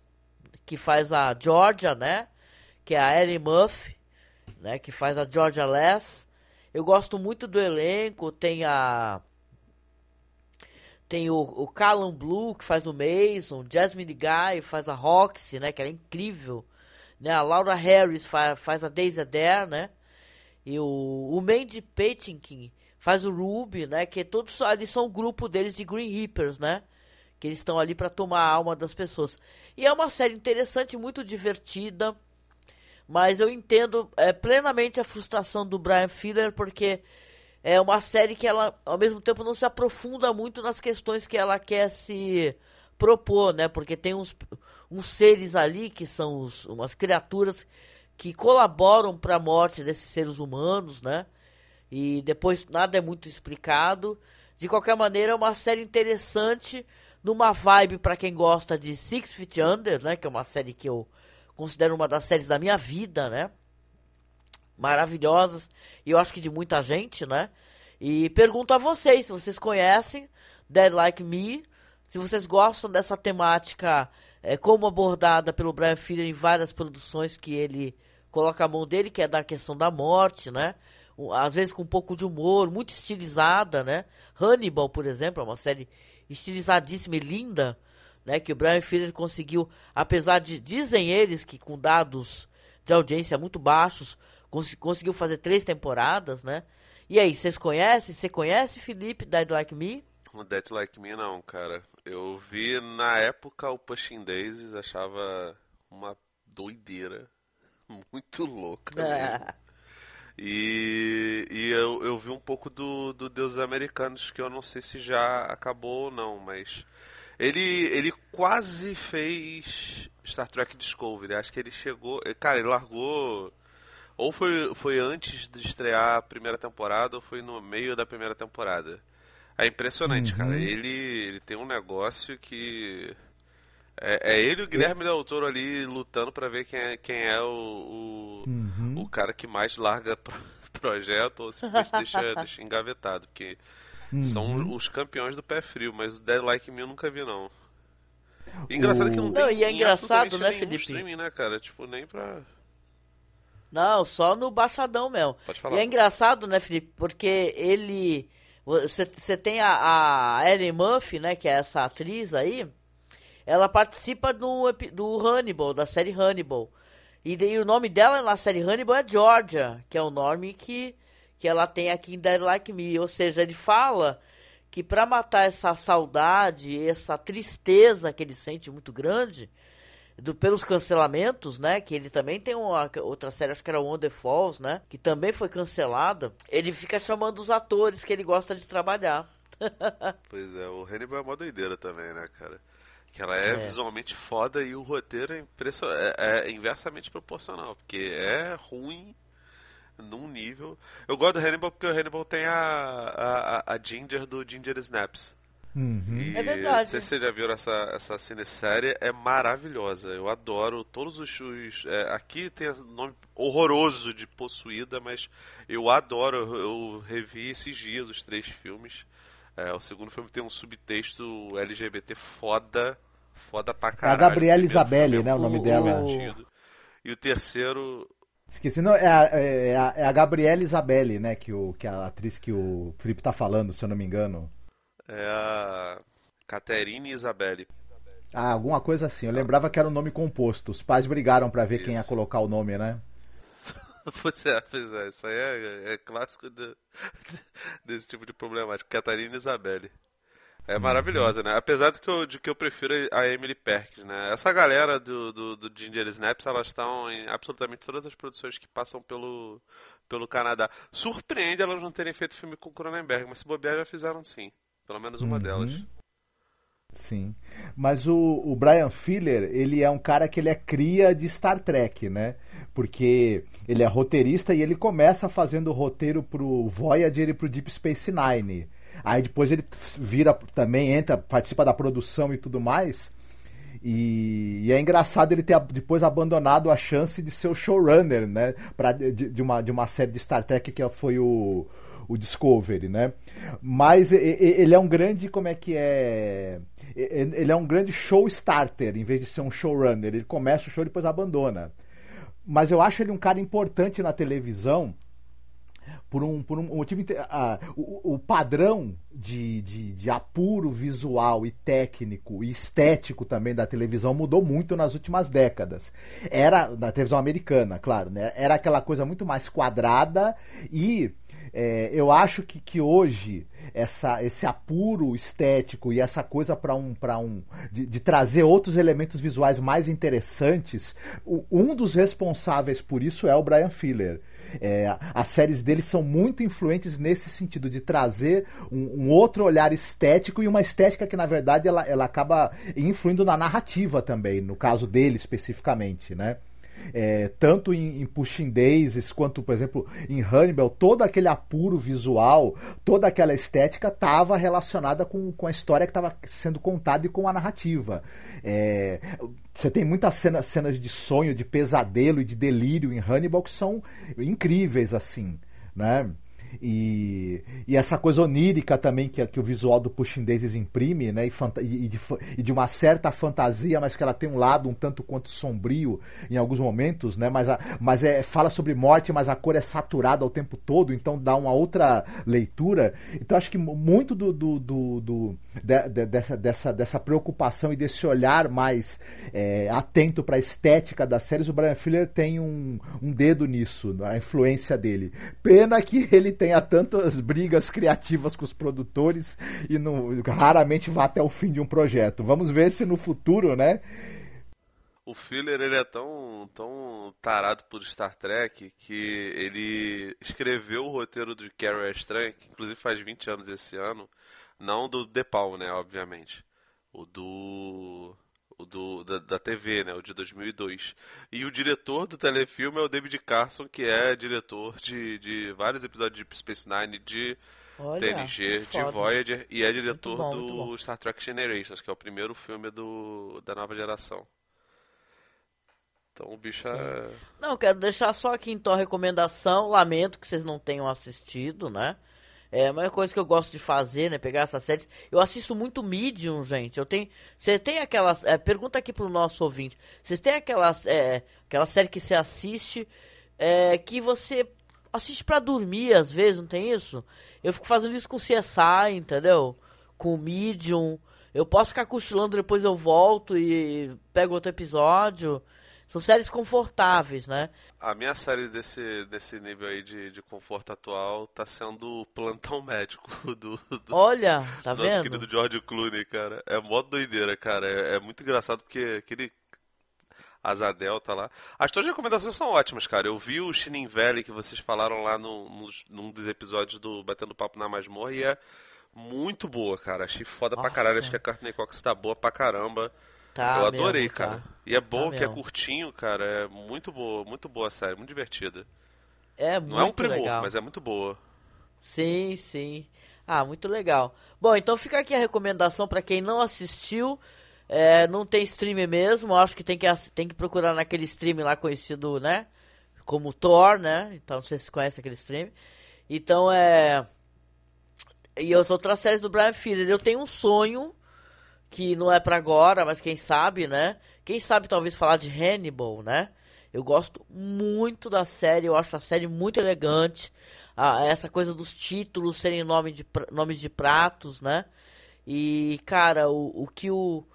que faz a Georgia, né? Que é a Ellie Murphy, né? Que faz a Georgia Less. Eu gosto muito do elenco, tem a. Tem o, o Callum Blue, que faz o Mason, Jasmine Guy faz a Roxy, né? Que era incrível. Né? A Laura Harris faz, faz a Daisy Adair, né? E o, o Mandy Patinkin faz o Ruby, né? Que todos ali são o grupo deles de Green Reapers, né? Que eles estão ali para tomar a alma das pessoas. E é uma série interessante, muito divertida. Mas eu entendo é, plenamente a frustração do Brian Fuller, porque é uma série que ela, ao mesmo tempo, não se aprofunda muito nas questões que ela quer se propor, né? Porque tem uns, uns seres ali que são os, umas criaturas que colaboram para a morte desses seres humanos, né? E depois nada é muito explicado. De qualquer maneira, é uma série interessante, numa vibe para quem gosta de Six Feet Under, né? Que é uma série que eu considero uma das séries da minha vida, né? Maravilhosas. E eu acho que de muita gente, né? E pergunto a vocês se vocês conhecem Dead Like Me, se vocês gostam dessa temática é, como abordada pelo Brian Fuller em várias produções que ele coloca a mão dele, que é da questão da morte, né? Às vezes com um pouco de humor, muito estilizada, né? Hannibal, por exemplo, é uma série estilizadíssima e linda, né, que o Brian Fuller conseguiu, apesar de dizem eles que com dados de audiência muito baixos, cons conseguiu fazer três temporadas, né? E aí, vocês conhecem? Você conhece Felipe Dead Like Me? Dead Like Me não, cara. Eu vi na época o Pushing Daisies, achava uma doideira muito louca. É. E, e eu, eu vi um pouco do, do Deus Americanos, que eu não sei se já acabou ou não, mas ele, ele quase fez Star Trek Discovery. Acho que ele chegou. Cara, ele largou. Ou foi, foi antes de estrear a primeira temporada, ou foi no meio da primeira temporada. É impressionante, uhum. cara. Ele, ele tem um negócio que. É, é ele e o Guilherme Del Toro ali lutando para ver quem é, quem é o, o, uhum. o cara que mais larga pro, projeto ou simplesmente deixa, deixa engavetado. Porque Uhum. São os campeões do pé frio, mas o Dead Like Me eu nunca vi, não. E engraçado o... que não tem. Não, e é engraçado, né, Felipe? streaming, né, cara? Tipo, nem pra. Não, só no baixadão mesmo. Pode falar. E é engraçado, né, Felipe? Porque ele. Você tem a, a Ellen Murphy, né, que é essa atriz aí. Ela participa do, do Hannibal, da série Hannibal. E, e o nome dela na série Hannibal é Georgia, que é o nome que que ela tem aqui em Dead Like Me. Ou seja, ele fala que para matar essa saudade, essa tristeza que ele sente muito grande, do, pelos cancelamentos, né? Que ele também tem uma outra série, acho que era Wonder Falls, né? Que também foi cancelada. Ele fica chamando os atores que ele gosta de trabalhar. pois é, o Hannibal é uma doideira também, né, cara? Que ela é, É. visualmente foda e o roteiro é, impression... é, é inversamente proporcional, porque é ruim num nível. Eu gosto do Hannibal porque o Hannibal tem a, a, a Ginger do Ginger Snaps. Uhum. E É verdade. Não sei se vocês já viram essa, essa cinesérie, é maravilhosa. Eu adoro todos os. os- é, aqui tem nome horroroso de Possuída, mas eu adoro. Eu, eu revi esses dias os três filmes. É, o segundo filme tem um subtexto LGBT foda. Foda pra caralho. Gabriela O primeiro Isabelle, né, o nome dela. divertido. E o terceiro. Esqueci, não, é a, é a, é a Gabriela Isabelle, né? Que, o, que a atriz que o Felipe tá falando, se eu não me engano. É a. Caterine Isabelle. Ah, alguma coisa assim. Eu lembrava que era um nome composto. Os pais brigaram pra ver quem ia Isso. colocar o nome, né? Pois é, pois é, isso aí é, é clássico de- desse tipo de problemática. Catarina Isabelle. É maravilhosa, né? Apesar de que, eu, de que eu prefiro a Emily Perkins, né? Essa galera do, do, do Ginger Snaps, elas estão em absolutamente todas as produções que passam pelo, pelo Canadá. Surpreende elas não terem feito filme com Cronenberg, mas se bobear já fizeram sim. Pelo menos uma Uhum. delas. Sim. Mas o, o Brian Filler, ele é um cara que ele é cria de Star Trek, né? Porque ele é roteirista e ele começa fazendo roteiro pro Voyager e pro Deep Space Nine. Aí depois ele vira também, entra, participa da produção e tudo mais. E, e é engraçado ele ter depois abandonado a chance de ser o showrunner, né? Pra, de, de uma, de uma série de Star Trek que foi o, o Discovery, né? Mas ele é um grande, como é que é? Ele é um grande show starter, em vez de ser um showrunner. Ele começa o show e depois abandona. Mas eu acho ele um cara importante na televisão por um, por um motivo. inte- ah, o, o padrão de, de, de apuro visual e técnico e estético também da televisão mudou muito nas últimas décadas. Era, na televisão americana, claro, né? Era aquela coisa muito mais quadrada e. é, eu acho que, que hoje essa, esse apuro estético e essa coisa para um, pra um de, de trazer outros elementos visuais mais interessantes, o- um dos responsáveis por isso é o Brian Filler. É, as séries dele são muito influentes nesse sentido de trazer um, um outro olhar estético e uma estética que na verdade ela, ela acaba influindo na narrativa também, no caso dele especificamente, né? É, tanto em, em Pushing Daisies quanto, por exemplo, em Hannibal, todo aquele apuro visual, toda aquela estética estava relacionada com, com a história que estava sendo contada e com a narrativa. É, você tem muitas cena, cenas de sonho, de pesadelo e de delírio em Hannibal que são incríveis, assim, né? E, e essa coisa onírica também que, que o visual do Pushing Daisies imprime, né? E, e- de, e de uma certa fantasia, mas que ela tem um lado um tanto quanto sombrio em alguns momentos, né? Mas, a, mas é, fala sobre morte, mas a cor é saturada o tempo todo, então dá uma outra leitura. Então acho que mu- muito do, do, do- do- de- de- dessa, dessa, dessa preocupação e desse olhar mais é, atento para a estética das séries, o Brian Fuller tem um, um dedo nisso, a influência dele. Pena que ele tenha tantas brigas criativas com os produtores e não, raramente vá até o fim de um projeto. Vamos ver se no futuro, né? O Filler ele é tão, tão tarado por Star Trek que ele escreveu o roteiro de Carrie a Estranha, que inclusive faz 20 anos esse ano, não do The Palm, né, obviamente. O do o do da, da TV, né, o de 2002. E o diretor do telefilme é o David Carson, que é diretor de, de vários episódios de Deep Space Nine, de Olha, TNG, de foda. Voyager e é diretor bom, do. Star Trek Generations, que é o primeiro filme do, da nova geração. Então o bicho é. Não, quero deixar só aqui então a recomendação. Lamento que vocês não tenham assistido, né? É uma coisa que eu gosto de fazer, né? Pegar essas séries. Eu assisto muito Medium, gente. Eu tenho. Você tem aquelas. é, pergunta aqui pro nosso ouvinte. Vocês têm aquelas. É, aquela série que você assiste. é, que você assiste pra dormir às vezes, não tem isso? Eu fico fazendo isso com CSI, entendeu? Com Medium. Eu posso ficar cochilando, depois eu volto e pego outro episódio. São séries confortáveis, né? A minha série desse, desse nível aí de, de conforto atual tá sendo o Plantão Médico do, do Olha, tá nosso vendo? querido George Clooney, cara. É mó doideira, cara. É, é muito engraçado porque aquele Azadel tá lá. As tuas recomendações são ótimas, cara. Eu vi o Shining Valley que vocês falaram lá no, nos- num dos episódios do Batendo Papo na Masmorra e é muito boa, cara. Achei foda Nossa. pra caralho. Acho que a Courtney Cox tá boa pra caramba. Tá Eu adorei, mesmo, cara. tá. E é bom Tá que é mesmo. curtinho, cara. É muito boa, muito boa a série, muito divertida. É Não é um primor, legal. mas é muito boa. Sim, sim. Ah, muito legal. Bom, então fica aqui a recomendação pra quem não assistiu. É, não tem stream mesmo, acho que tem que, tem que procurar naquele stream lá conhecido, né? Como Thor, né? Então não sei se você conhece aquele stream. Então é. E as outras séries do Brian Fuller. Eu tenho um sonho, que não é pra agora, mas quem sabe, né? Quem sabe talvez falar de Hannibal, né? Eu gosto muito da série, eu acho a série muito elegante. Ah, essa coisa dos títulos serem nome de, nomes de pratos, né? E, cara, o, o que o,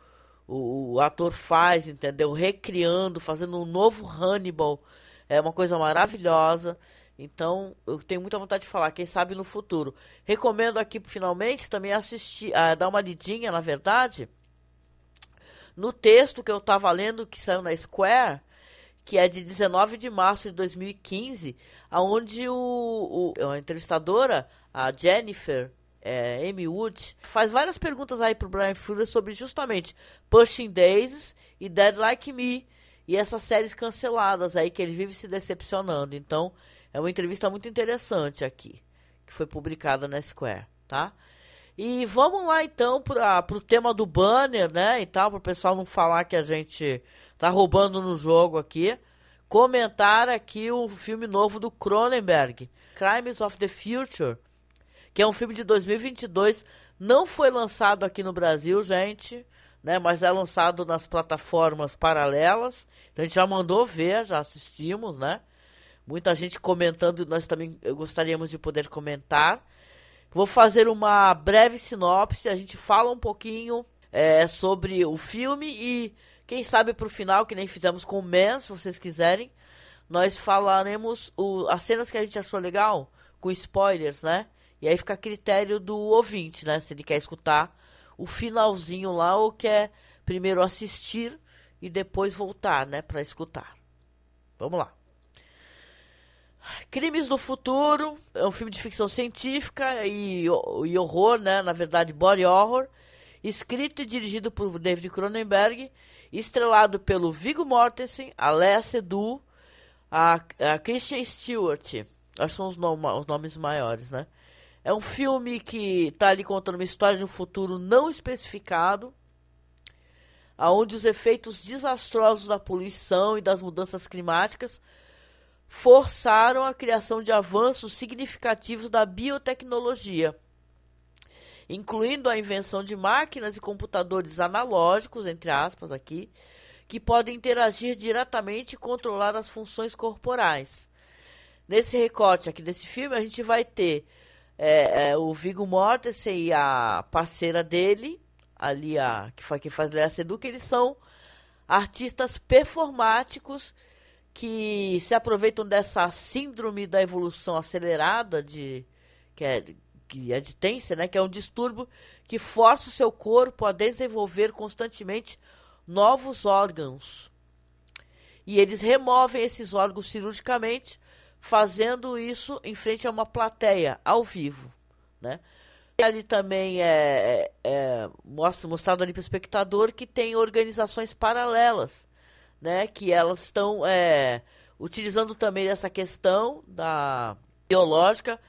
o, o ator faz, entendeu? Recriando, fazendo um novo Hannibal, é uma coisa maravilhosa. Então, eu tenho muita vontade de falar, quem sabe no futuro. Recomendo aqui, finalmente, também assistir, ah, dar uma lidinha, na verdade, no texto que eu tava lendo, que saiu na Square, que é de 19 de março de 2015, aonde o, o a entrevistadora, a Jennifer é, Wood, faz várias perguntas aí pro Brian Fuller sobre justamente Pushing Daisies e Dead Like Me e essas séries canceladas aí que ele vive se decepcionando. Então, é uma entrevista muito interessante aqui, que foi publicada na Square, tá? E vamos lá então para o tema do banner, né? E tal, para o pessoal não falar que a gente tá roubando no jogo aqui. Comentar aqui o filme novo do Cronenberg, Crimes of the Future, que é um filme de 2022. Não foi lançado aqui no Brasil, gente, né? Mas é lançado nas plataformas paralelas. Então a gente já mandou ver, já assistimos, né? Muita gente comentando, nós também gostaríamos de poder comentar. Vou fazer uma breve sinopse, a gente fala um pouquinho é, sobre o filme e quem sabe pro final, que nem fizemos com o Man, se vocês quiserem, nós falaremos o, as cenas que a gente achou legal, com spoilers, né? E aí fica a critério do ouvinte, né? Se ele quer escutar o finalzinho lá ou quer primeiro assistir e depois voltar, né? Pra escutar. Vamos lá. Crimes do Futuro é um filme de ficção científica e, e horror, né? Na verdade, body horror. Escrito e dirigido por David Cronenberg. Estrelado pelo Viggo Mortensen, a Lea Seydoux, a, a Christian Stewart. Acho que são os, nom os nomes maiores, né? É um filme que está ali contando uma história de um futuro não especificado, aonde os efeitos desastrosos da poluição e das mudanças climáticas forçaram a criação de avanços significativos da biotecnologia, incluindo a invenção de máquinas e computadores analógicos, entre aspas aqui, que podem interagir diretamente e controlar as funções corporais. Nesse recorte aqui desse filme, a gente vai ter é, é, o Viggo Mortensen e a parceira dele, ali a que, faz, que faz Seydoux, que eles são artistas performáticos que se aproveitam dessa síndrome da evolução acelerada de que é, que é de Tenser, né, que é um distúrbio que força o seu corpo a desenvolver constantemente novos órgãos. E eles removem esses órgãos cirurgicamente, fazendo isso em frente a uma plateia, ao vivo, né? E ali também é, é, é mostra, mostrado ali para o espectador que tem organizações paralelas, né? Que elas estão é, utilizando também essa questão da biológica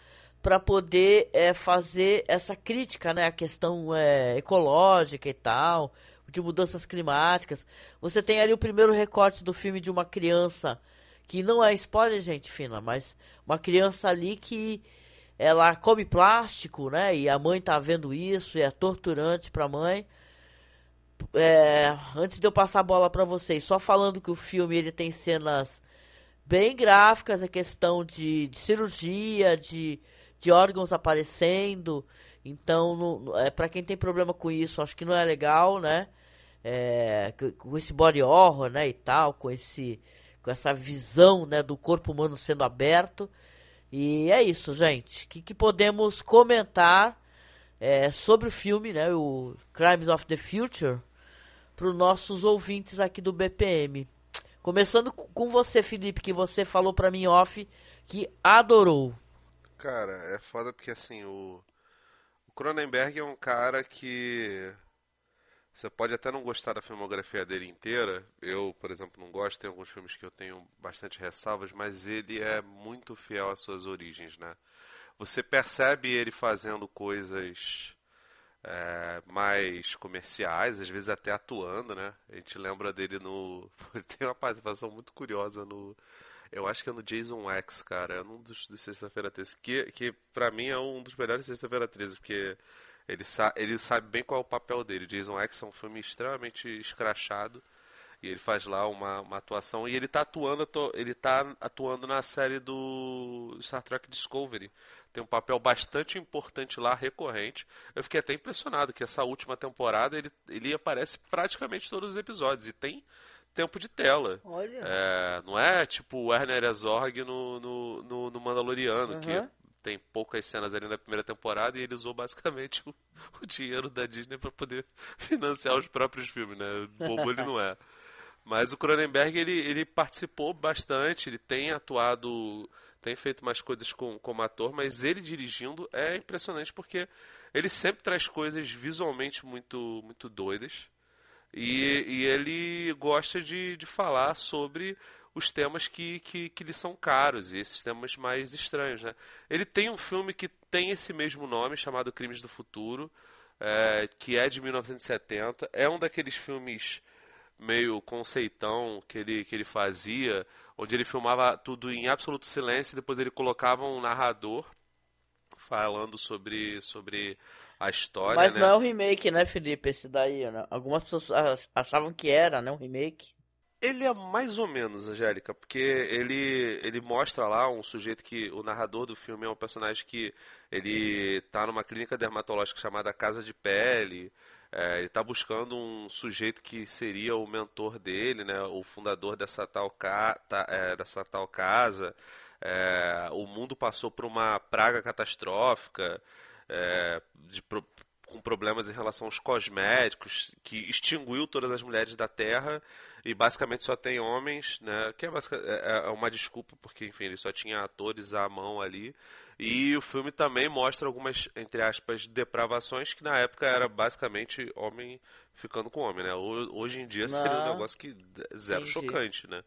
para poder é, fazer essa crítica, né? A questão é, ecológica e tal, de mudanças climáticas. Você tem ali o primeiro recorte do filme de uma criança que não é spoiler, gente fina, mas uma criança ali que ela come plástico, né? E a mãe tá vendo isso e é torturante para a mãe. É, antes de eu passar a bola para vocês, só falando que o filme ele tem cenas bem gráficas, a questão de, de cirurgia, de, de órgãos aparecendo. Então, no, é, para quem tem problema com isso, acho que não é legal, né? É, com esse body horror, né, e tal, com esse com essa visão, né, do corpo humano sendo aberto. E é isso, gente. O que, que podemos comentar é, sobre o filme, né, o Crimes of the Future, para os nossos ouvintes aqui do BPM. Começando com você, Felipe, que você falou para mim off que adorou. Cara, é foda porque assim, o, Cronenberg é um cara que você pode até não gostar da filmografia dele inteira. Eu, por exemplo, não gosto. Tem alguns filmes que eu tenho bastante ressalvas, mas ele é muito fiel às suas origens, né? Você percebe ele fazendo coisas é, mais comerciais, às vezes até atuando, né? A gente lembra dele no. Ele tem uma participação muito curiosa no. Eu acho que é no Jason X, cara. É um dos, dos Sexta-feira 13. Que, que pra mim é um dos melhores Sexta-feira 13, porque ele, sa ele sabe bem qual é o papel dele. Jason X é um filme extremamente escrachado. E ele faz lá uma, uma atuação. E ele tá atuando, ele tá atuando na série do Star Trek Discovery. Tem um papel bastante importante lá, recorrente. Eu fiquei até impressionado que essa última temporada ele, ele aparece praticamente todos os episódios. E tem tempo de tela. Olha. É, não é tipo o Werner Herzog no, no, no, no Mandaloriano, Uhum. que tem poucas cenas ali na primeira temporada e ele usou basicamente o, o dinheiro da Disney para poder financiar os próprios filmes, né? Bobo ele não é. Mas o Cronenberg ele, ele participou bastante, ele tem atuado, tem feito mais coisas com, como ator, mas ele dirigindo é impressionante porque ele sempre traz coisas visualmente muito, muito doidas. E, e ele gosta de, de falar sobre os temas que, que, que lhe são caros e esses temas mais estranhos. Né? Ele tem um filme que tem esse mesmo nome, chamado Crimes do Futuro, é, que é de 1970. É um daqueles filmes meio conceitão que ele, que ele fazia, onde ele filmava tudo em absoluto silêncio e depois ele colocava um narrador falando sobre, sobre a história. Mas né? não é um remake, né, Felipe? Esse daí, né? Algumas pessoas ach- achavam que era, né? Um remake. Ele é mais ou menos, Angélica, porque ele, ele mostra lá um sujeito que. O narrador do filme é um personagem que ele tá numa clínica dermatológica chamada Casa de Pele. É, ele tá buscando um sujeito que seria o mentor dele, né? O fundador dessa tal, ca, ta- é, dessa tal casa. É, o mundo passou por uma praga catastrófica. é, de pro- com problemas em relação aos cosméticos, que extinguiu todas as mulheres da Terra e basicamente só tem homens, né? Que é, é- é uma desculpa, porque enfim, ele só tinha atores à mão ali. E o filme também mostra algumas, entre aspas, depravações que na época era basicamente homem ficando com homem, né? Ho- Hoje em dia seria um negócio que zero Entendi. chocante, né?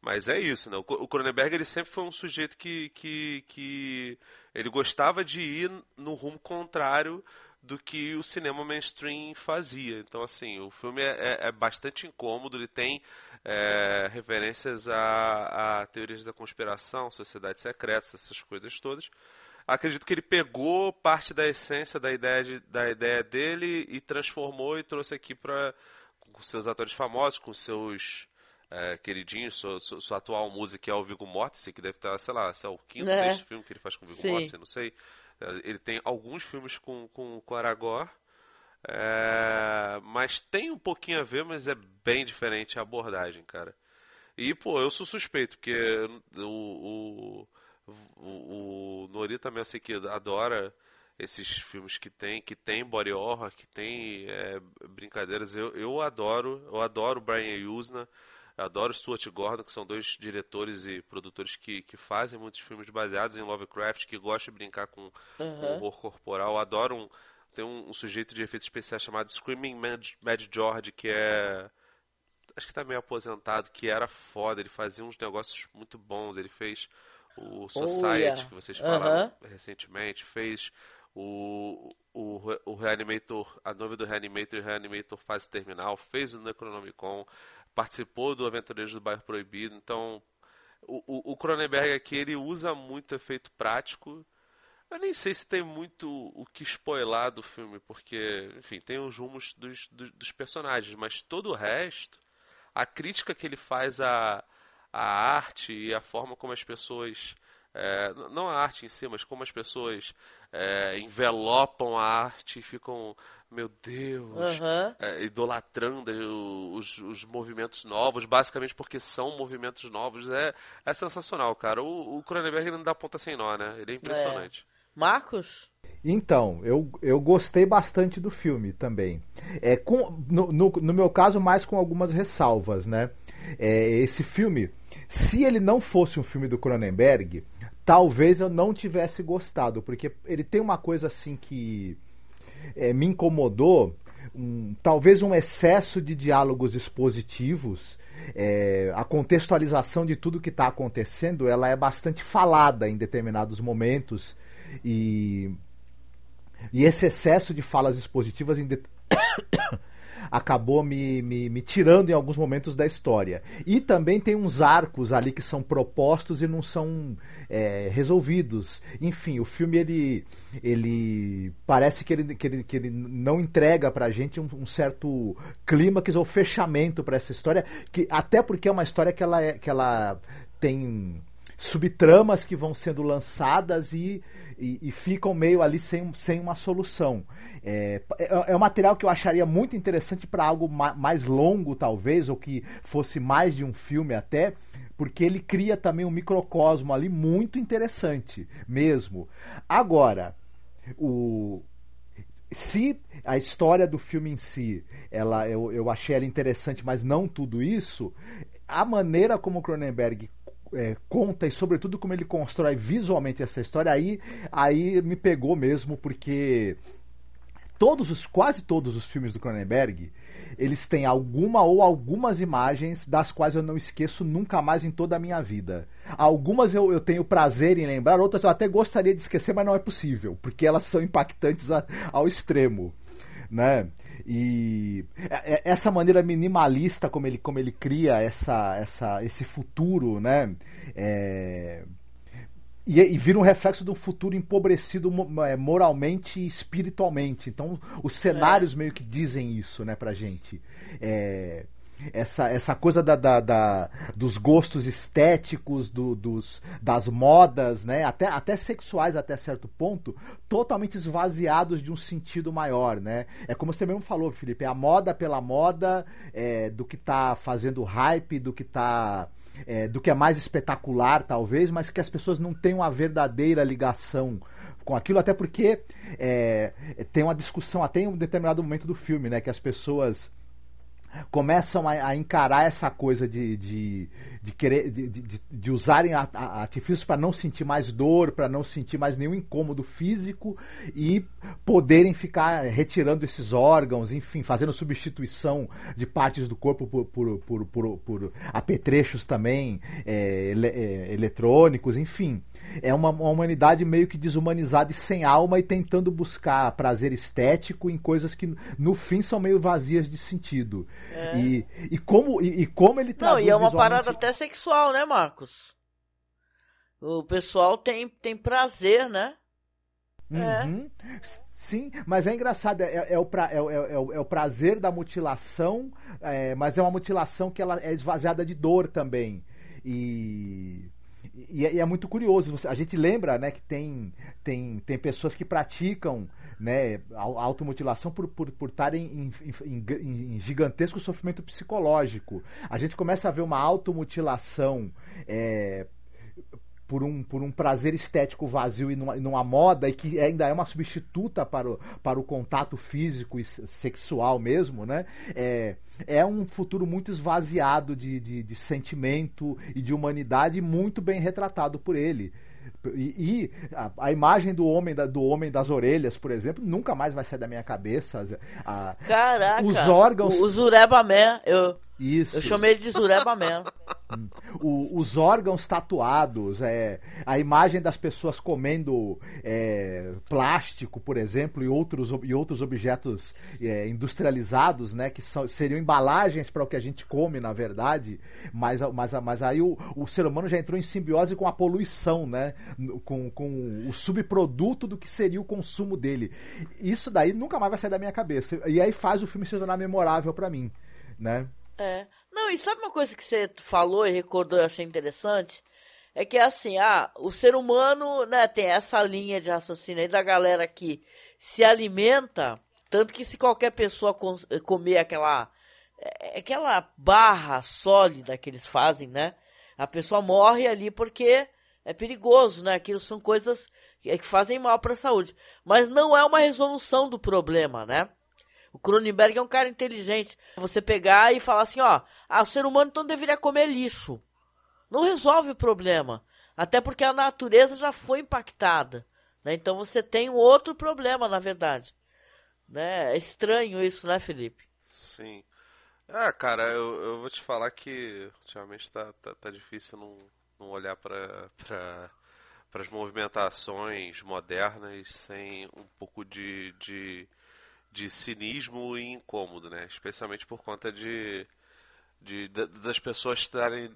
Mas é isso, né? O Cronenberg ele sempre foi um sujeito que, que, que ele gostava de ir no rumo contrário do que o cinema mainstream fazia. Então, assim, o filme é, é- é bastante incômodo, ele tem é, referências a, a teorias da conspiração, sociedades secretas, essas coisas todas. Acredito que ele pegou parte da essência da ideia, de- da ideia dele e transformou e trouxe aqui para com seus atores famosos, com seus é, queridinhos, sua, sua- sua atual música é o Viggo Mortensen, que deve estar, sei lá, se é o quinto, É. sexto filme que ele faz com o Viggo. Mortensen, não sei. É, Ele tem alguns filmes com, com, com Aragorn, é, mas tem um pouquinho a ver, mas é bem diferente a abordagem, cara. E, pô, eu sou suspeito, porque o, o, o, o Nori também eu sei que adora esses filmes que tem, que tem body horror, que tem é, brincadeiras. Eu, eu adoro, eu adoro Brian Yuzna, adoro Stuart Gordon, que são dois diretores e produtores que, que fazem muitos filmes baseados em Lovecraft, que gostam de brincar com, com Uhum. horror corporal. Adoro um, tem um, um sujeito de efeitos especiais chamado Screaming Mad, Mad George, que é acho que tá meio aposentado, que era foda, ele fazia uns negócios muito bons, ele fez o Society, yeah. que vocês falaram recentemente, fez o, o, o Reanimator, a noiva do Reanimator e Reanimator fase terminal, fez o Necronomicon, participou do Aventureiros do Bairro Proibido, então o, o, o Cronenberg aqui ele usa muito efeito prático. Eu nem sei se tem muito o que spoiler do filme, porque, enfim, tem os rumos dos, dos, dos personagens, mas todo o resto, a crítica que ele faz à, à arte e a forma como as pessoas. é, não a arte em si, mas como as pessoas é, envelopam a arte e ficam, meu Deus, Aham. é, idolatrando os, os movimentos novos, basicamente porque são movimentos novos. É, é sensacional, cara. O, o Cronenberg não dá ponta sem nó, né? Ele é impressionante. Marcos? Então, eu, eu gostei bastante do filme também. É, com, no, no, no meu caso, mais com algumas ressalvas, né? É, esse filme, se ele não fosse um filme do Cronenberg, talvez eu não tivesse gostado, porque ele tem uma coisa assim que é, me incomodou um, talvez um excesso de diálogos expositivos. É, a contextualização de tudo que está acontecendo ela é bastante falada em determinados momentos e, e esse excesso de falas expositivas em acabou me, me, me, tirando em alguns momentos da história. E também tem uns arcos ali que são propostos e não são é, resolvidos. Enfim, o filme ele, ele parece que ele, que ele, que ele não entrega pra gente um, um certo clímax ou fechamento para essa história, que até porque é uma história que ela, é, que ela tem subtramas que vão sendo lançadas e, e, e, ficam meio ali sem, sem uma solução. É, é, é um material que eu acharia muito interessante para algo ma mais longo, talvez, ou que fosse mais de um filme até, porque ele cria também um microcosmo ali muito interessante, mesmo. Agora, o se a história do filme em si, ela eu, eu achei ela interessante, mas não tudo isso, a maneira como Cronenberg é, conta e sobretudo como ele constrói visualmente essa história aí aí me pegou mesmo porque todos os quase todos os filmes do Cronenberg eles têm alguma ou algumas imagens das quais eu não esqueço nunca mais em toda a minha vida. Algumas eu, eu tenho prazer em lembrar, outras eu até gostaria de esquecer, mas não é possível, porque elas são impactantes a, ao extremo. Né? E é, é, essa maneira minimalista como ele, como ele cria essa, essa, esse futuro, né? É e, e vira um reflexo do futuro empobrecido é, moralmente e espiritualmente. Então, os cenários é. meio que dizem isso, né, pra gente. É, essa, essa coisa da, da, da dos gostos estéticos, do, dos, das modas, né, até, até sexuais até certo ponto, totalmente esvaziados de um sentido maior, né? É como você mesmo falou, Felipe, é a moda pela moda, é, do que tá fazendo hype, do que tá é, do que é mais espetacular, talvez, mas que as pessoas não têm uma verdadeira ligação com aquilo, até porque é, tem uma discussão até em um determinado momento do filme, né, que as pessoas começam a, a encarar essa coisa de, de, de querer de, de, de usarem artifícios para não sentir mais dor, para não sentir mais nenhum incômodo físico e poderem ficar retirando esses órgãos, enfim, fazendo substituição de partes do corpo por, por, por, por, por apetrechos também é, ele, é, eletrônicos, enfim é uma, uma, humanidade meio que desumanizada e sem alma e tentando buscar prazer estético em coisas que no fim são meio vazias de sentido. É. E, e, como, e, e, como ele traduz Não, e é uma visualmente... parada até sexual, né, Marcos? O pessoal tem, tem prazer, né? Uhum. É. Sim, mas é engraçado, é, é, o pra, é, é, é, o prazer da mutilação, é, mas é uma mutilação que ela é esvaziada de dor também. E e, é, e é muito curioso. a gente lembra né, que tem, tem, tem pessoas que praticam né, automutilação por estar por, por em, em, em, em, gigantesco sofrimento psicológico. A gente começa a ver uma automutilação é, por um, por um prazer estético vazio e numa, numa, moda e que ainda é uma substituta para o, para o contato físico e sexual mesmo, né? É, é um futuro muito esvaziado de, de, de sentimento e de humanidade muito bem retratado por ele. E, e a, a, imagem do homem, da, do homem das orelhas, por exemplo, nunca mais vai sair da minha cabeça. A, Caraca! Os órgãos. O, o Zureba Man, eu, isso. Eu chamei ele de Zureba mesmo. O, os órgãos tatuados, é, a imagem das pessoas comendo é, plástico, por exemplo, e outros, e outros objetos é, industrializados, né, que são, seriam embalagens para o que a gente come, na verdade, mas, mas, mas aí o, o ser humano já entrou em simbiose com a poluição, né, com, com o subproduto do que seria o consumo dele. Isso daí nunca mais vai sair da minha cabeça. E aí faz o filme se tornar memorável para mim, né? É. Não, e sabe uma coisa que você falou e recordou e achei interessante? É que assim, ah, o ser humano, né, tem essa linha de raciocínio aí da galera que se alimenta, tanto que se qualquer pessoa comer aquela é, aquela barra sólida que eles fazem, né? A pessoa morre ali porque é perigoso, né? Aquilo são coisas que fazem mal para a saúde, mas não é uma resolução do problema, né? O Cronenberg é um cara inteligente. Você pegar e falar assim, ó, ah, o ser humano então deveria comer lixo. Não resolve o problema. Até porque a natureza já foi impactada. Né? Então você tem um outro problema, na verdade. Né? É estranho isso, né, Felipe? Sim. Ah, cara, eu, eu vou te falar que ultimamente tá, tá, tá difícil não, não olhar para para as movimentações modernas sem um pouco de, de, de cinismo e incômodo, né? Especialmente por conta de, de das pessoas estarem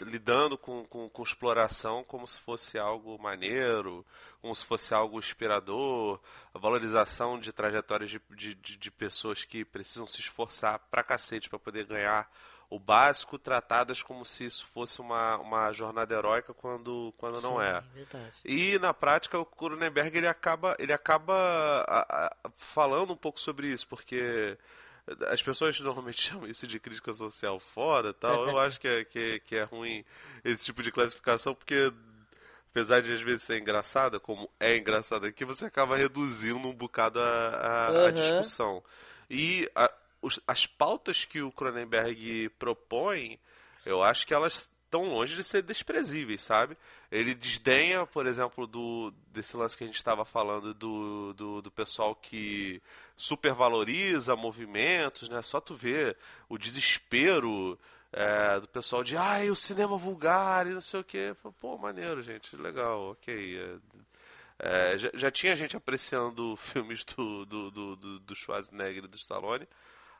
lidando com, com, com, exploração como se fosse algo maneiro, como se fosse algo inspirador, a valorização de trajetórias de, de, de pessoas que precisam se esforçar pra cacete para poder ganhar o básico, tratadas como se isso fosse uma, uma jornada heróica quando, quando Sim, não é. Verdade. E na prática o Cronenberg ele acaba, ele acaba a, a, falando um pouco sobre isso, porque as pessoas normalmente chamam isso de crítica social foda tal. Eu acho que é, que, que é ruim esse tipo de classificação, porque apesar de às vezes ser engraçada, como é engraçada aqui, você acaba reduzindo um bocado a, a, uhum. a discussão. E a, os, as pautas que o Cronenberg propõe, eu acho que elas tão longe de ser desprezíveis, sabe? Ele desdenha, por exemplo, do desse lance que a gente estava falando do, do, do, pessoal que supervaloriza movimentos, né? Só tu ver o desespero é, do pessoal de ai, o cinema vulgar e não sei o que. Pô, maneiro, gente, legal, ok. É, é, já, já, tinha gente apreciando filmes do, do, do, do Schwarzenegger e do Stallone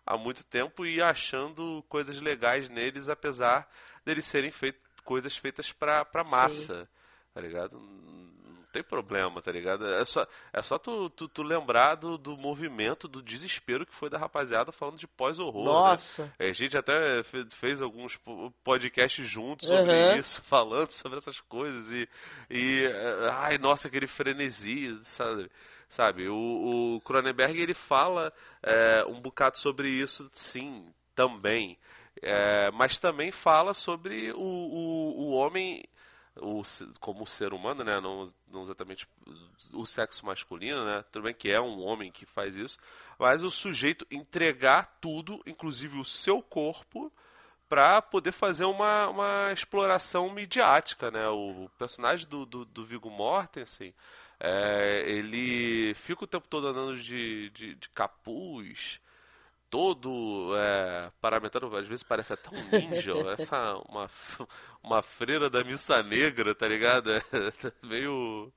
há muito tempo e achando coisas legais neles, apesar deles serem feitos coisas feitas pra, pra massa, Sim. tá ligado? Não tem problema, tá ligado? É só, é só tu, tu, tu lembrar do, do movimento, do desespero que foi da rapaziada falando de pós-horror. Né? Nossa! Né? A gente até fez alguns podcasts juntos sobre uhum. isso, falando sobre essas coisas e, e. Ai, nossa, aquele frenesi, sabe? Sabe? O, o Cronenberg ele fala é, um bocado sobre isso, sim, também. É, mas também fala sobre o, o, o homem o, como ser humano, né? Não, não, exatamente o sexo masculino, né? Tudo bem que é um homem que faz isso, mas o sujeito entregar tudo, inclusive o seu corpo, para poder fazer uma, uma exploração midiática, né? O personagem do, do, do Viggo Mortensen, é, ele fica o tempo todo andando de, de, de capuz, todo é, paramentado, às vezes parece até um ninja, essa uma, uma freira da missa negra, tá ligado? É, meio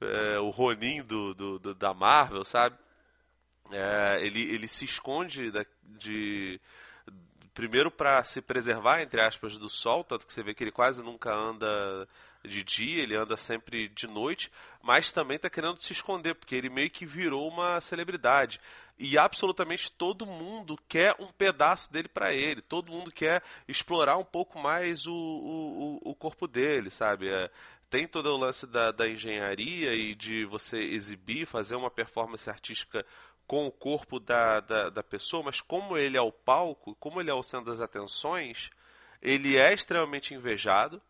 é, o Ronin do, do, do, da Marvel, sabe? É, ele, ele se esconde da, de primeiro para se preservar entre aspas do sol, tanto que você vê que ele quase nunca anda de dia, ele anda sempre de noite, mas também está querendo se esconder, porque ele meio que virou uma celebridade. E absolutamente todo mundo quer um pedaço dele para ele, todo mundo quer explorar um pouco mais o, o, o corpo dele, sabe? É, tem todo o lance da, da engenharia e de você exibir, fazer uma performance artística com o corpo da, da, da, pessoa, mas como ele é o palco, como ele é o centro das atenções, ele é extremamente invejado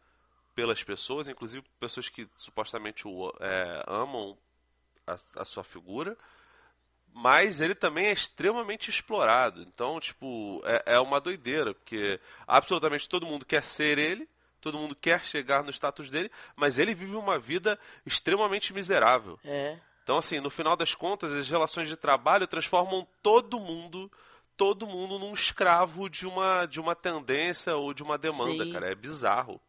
pelas pessoas, inclusive pessoas que supostamente o é, amam a, a, sua figura, mas ele também é extremamente explorado. Então, tipo, é, é uma doideira, porque absolutamente todo mundo quer ser ele, todo mundo quer chegar no status dele, mas ele vive uma vida extremamente miserável. É. Então, assim, no final das contas, as relações de trabalho transformam todo mundo todo mundo num escravo de uma, de uma tendência ou de uma demanda, Sim. cara. É bizarro.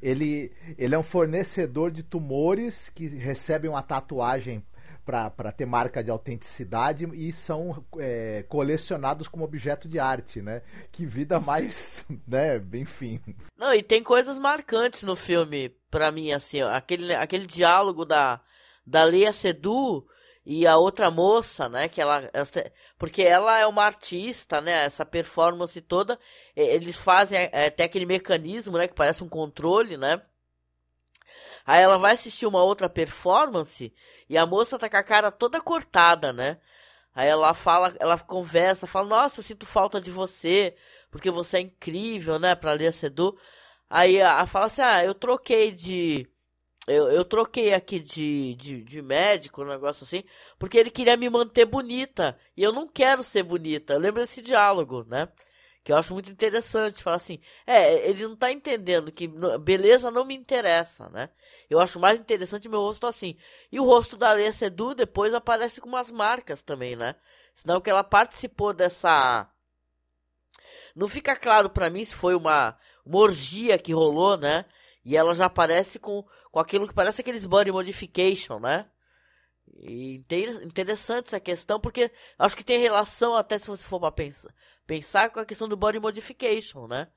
Ele, ele é um fornecedor de tumores que recebem uma tatuagem para ter marca de autenticidade e são é, colecionados como objeto de arte, né? Que vida mais, né? Enfim. Não, e tem coisas marcantes no filme, para mim, assim, aquele, aquele diálogo da, da Leia Sedu e a outra moça, né, que ela, porque ela é uma artista, né, essa performance toda, eles fazem é, até aquele mecanismo, né, que parece um controle, né, aí ela vai assistir uma outra performance e a moça tá com a cara toda cortada, né, aí ela fala, ela conversa, fala, nossa, sinto falta de você, porque você é incrível, né, pra Lia Sedu, aí ela fala assim, ah, eu troquei de eu, eu troquei aqui de, de, de médico, um negócio assim, porque ele queria me manter bonita. E eu não quero ser bonita. Lembra esse diálogo, né? Que eu acho muito interessante. Falar assim, é, ele não tá entendendo que beleza não me interessa, né? Eu acho mais interessante meu rosto assim. E o rosto da Leia Sedu depois aparece com umas marcas também, né? Senão que ela participou dessa. Não fica claro para mim se foi uma, uma orgia que rolou, né? E ela já aparece com, com aquilo que parece aqueles body modification, né? E interessante essa questão, porque acho que tem relação, até se você for para pensar, pensar com a questão do body modification, né?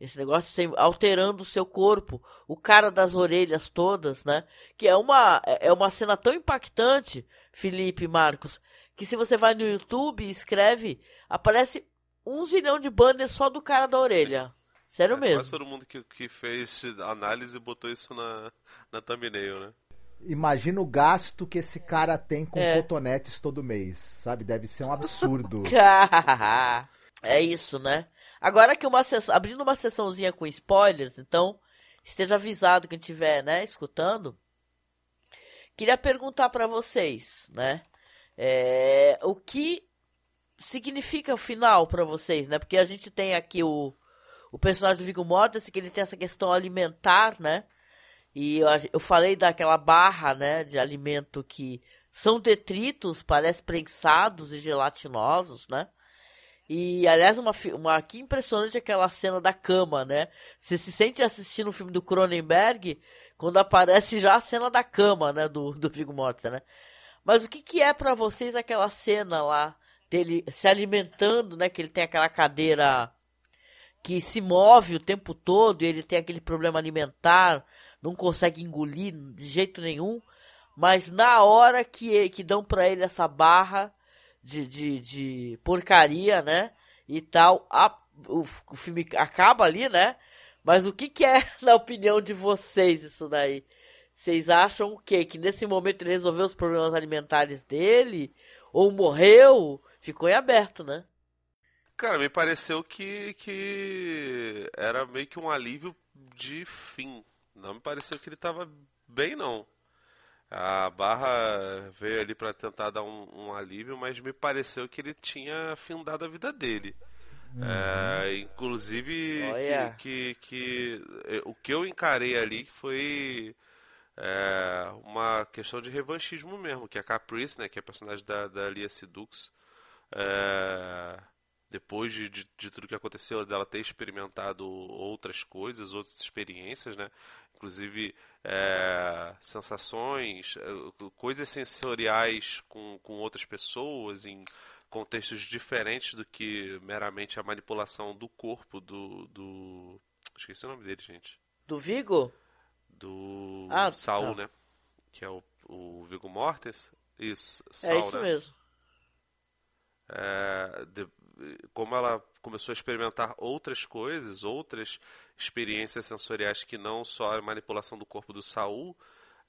Esse negócio de alterando o seu corpo, o cara das orelhas todas, né? Que é uma, é uma cena tão impactante, Felipe Marcos, que se você vai no YouTube e escreve, aparece um zilhão de banners só do cara da orelha. Sério é, mesmo. Quase todo mundo que, que fez análise botou isso na, na thumbnail, né? Imagina o gasto que esse cara tem com é. cotonetes todo mês, sabe? Deve ser um absurdo. é isso, né? Agora que uma sessão, abrindo uma sessãozinha com spoilers, então esteja avisado quem estiver, né, escutando. Queria perguntar para vocês, né? É, o que significa o final para vocês, né? Porque a gente tem aqui o, o personagem do Viggo Mortensen, que ele tem essa questão alimentar, né? E eu, eu falei daquela barra, né, de alimento que são detritos, parece prensados e gelatinosos, né? E, aliás, uma, uma que impressionante aquela cena da cama, né? Você se sente assistindo o filme do Cronenberg quando aparece já a cena da cama, né? Do, do Viggo Mortensen, né? Mas o que, que é para vocês aquela cena lá dele se alimentando, né? Que ele tem aquela cadeira que se move o tempo todo e ele tem aquele problema alimentar, não consegue engolir de jeito nenhum. Mas na hora que, que dão para ele essa barra de, de, de porcaria, né? E tal, a, o, o filme acaba ali, né? Mas o que, que é, na opinião de vocês, isso daí? Vocês acham o quê? Que nesse momento ele resolveu os problemas alimentares dele? Ou morreu? Ficou em aberto, né? Cara, me pareceu que, que era meio que um alívio de fim. Não me pareceu que ele estava bem, não. A barra veio ali para tentar dar um, um, alívio, mas me pareceu que ele tinha findado a vida dele. Uhum. É, inclusive, que, que, que, o que eu encarei ali foi é, uma questão de revanchismo mesmo, que a Caprice, né, que é a personagem da, da Lia Sidux, é, depois de, de, de, tudo que aconteceu, dela ter experimentado outras coisas, outras experiências, né, inclusive é, sensações, é, coisas sensoriais com, com outras pessoas, em contextos diferentes do que meramente a manipulação do corpo do, do... esqueci o nome dele, gente. Do Vigo? do ah, Saul, tá. né? Que é o, o Viggo Mortis. Isso, é Saul, É isso né? mesmo. É, de, como ela começou a experimentar outras coisas, outras experiências sensoriais que não só a manipulação do corpo do Saul,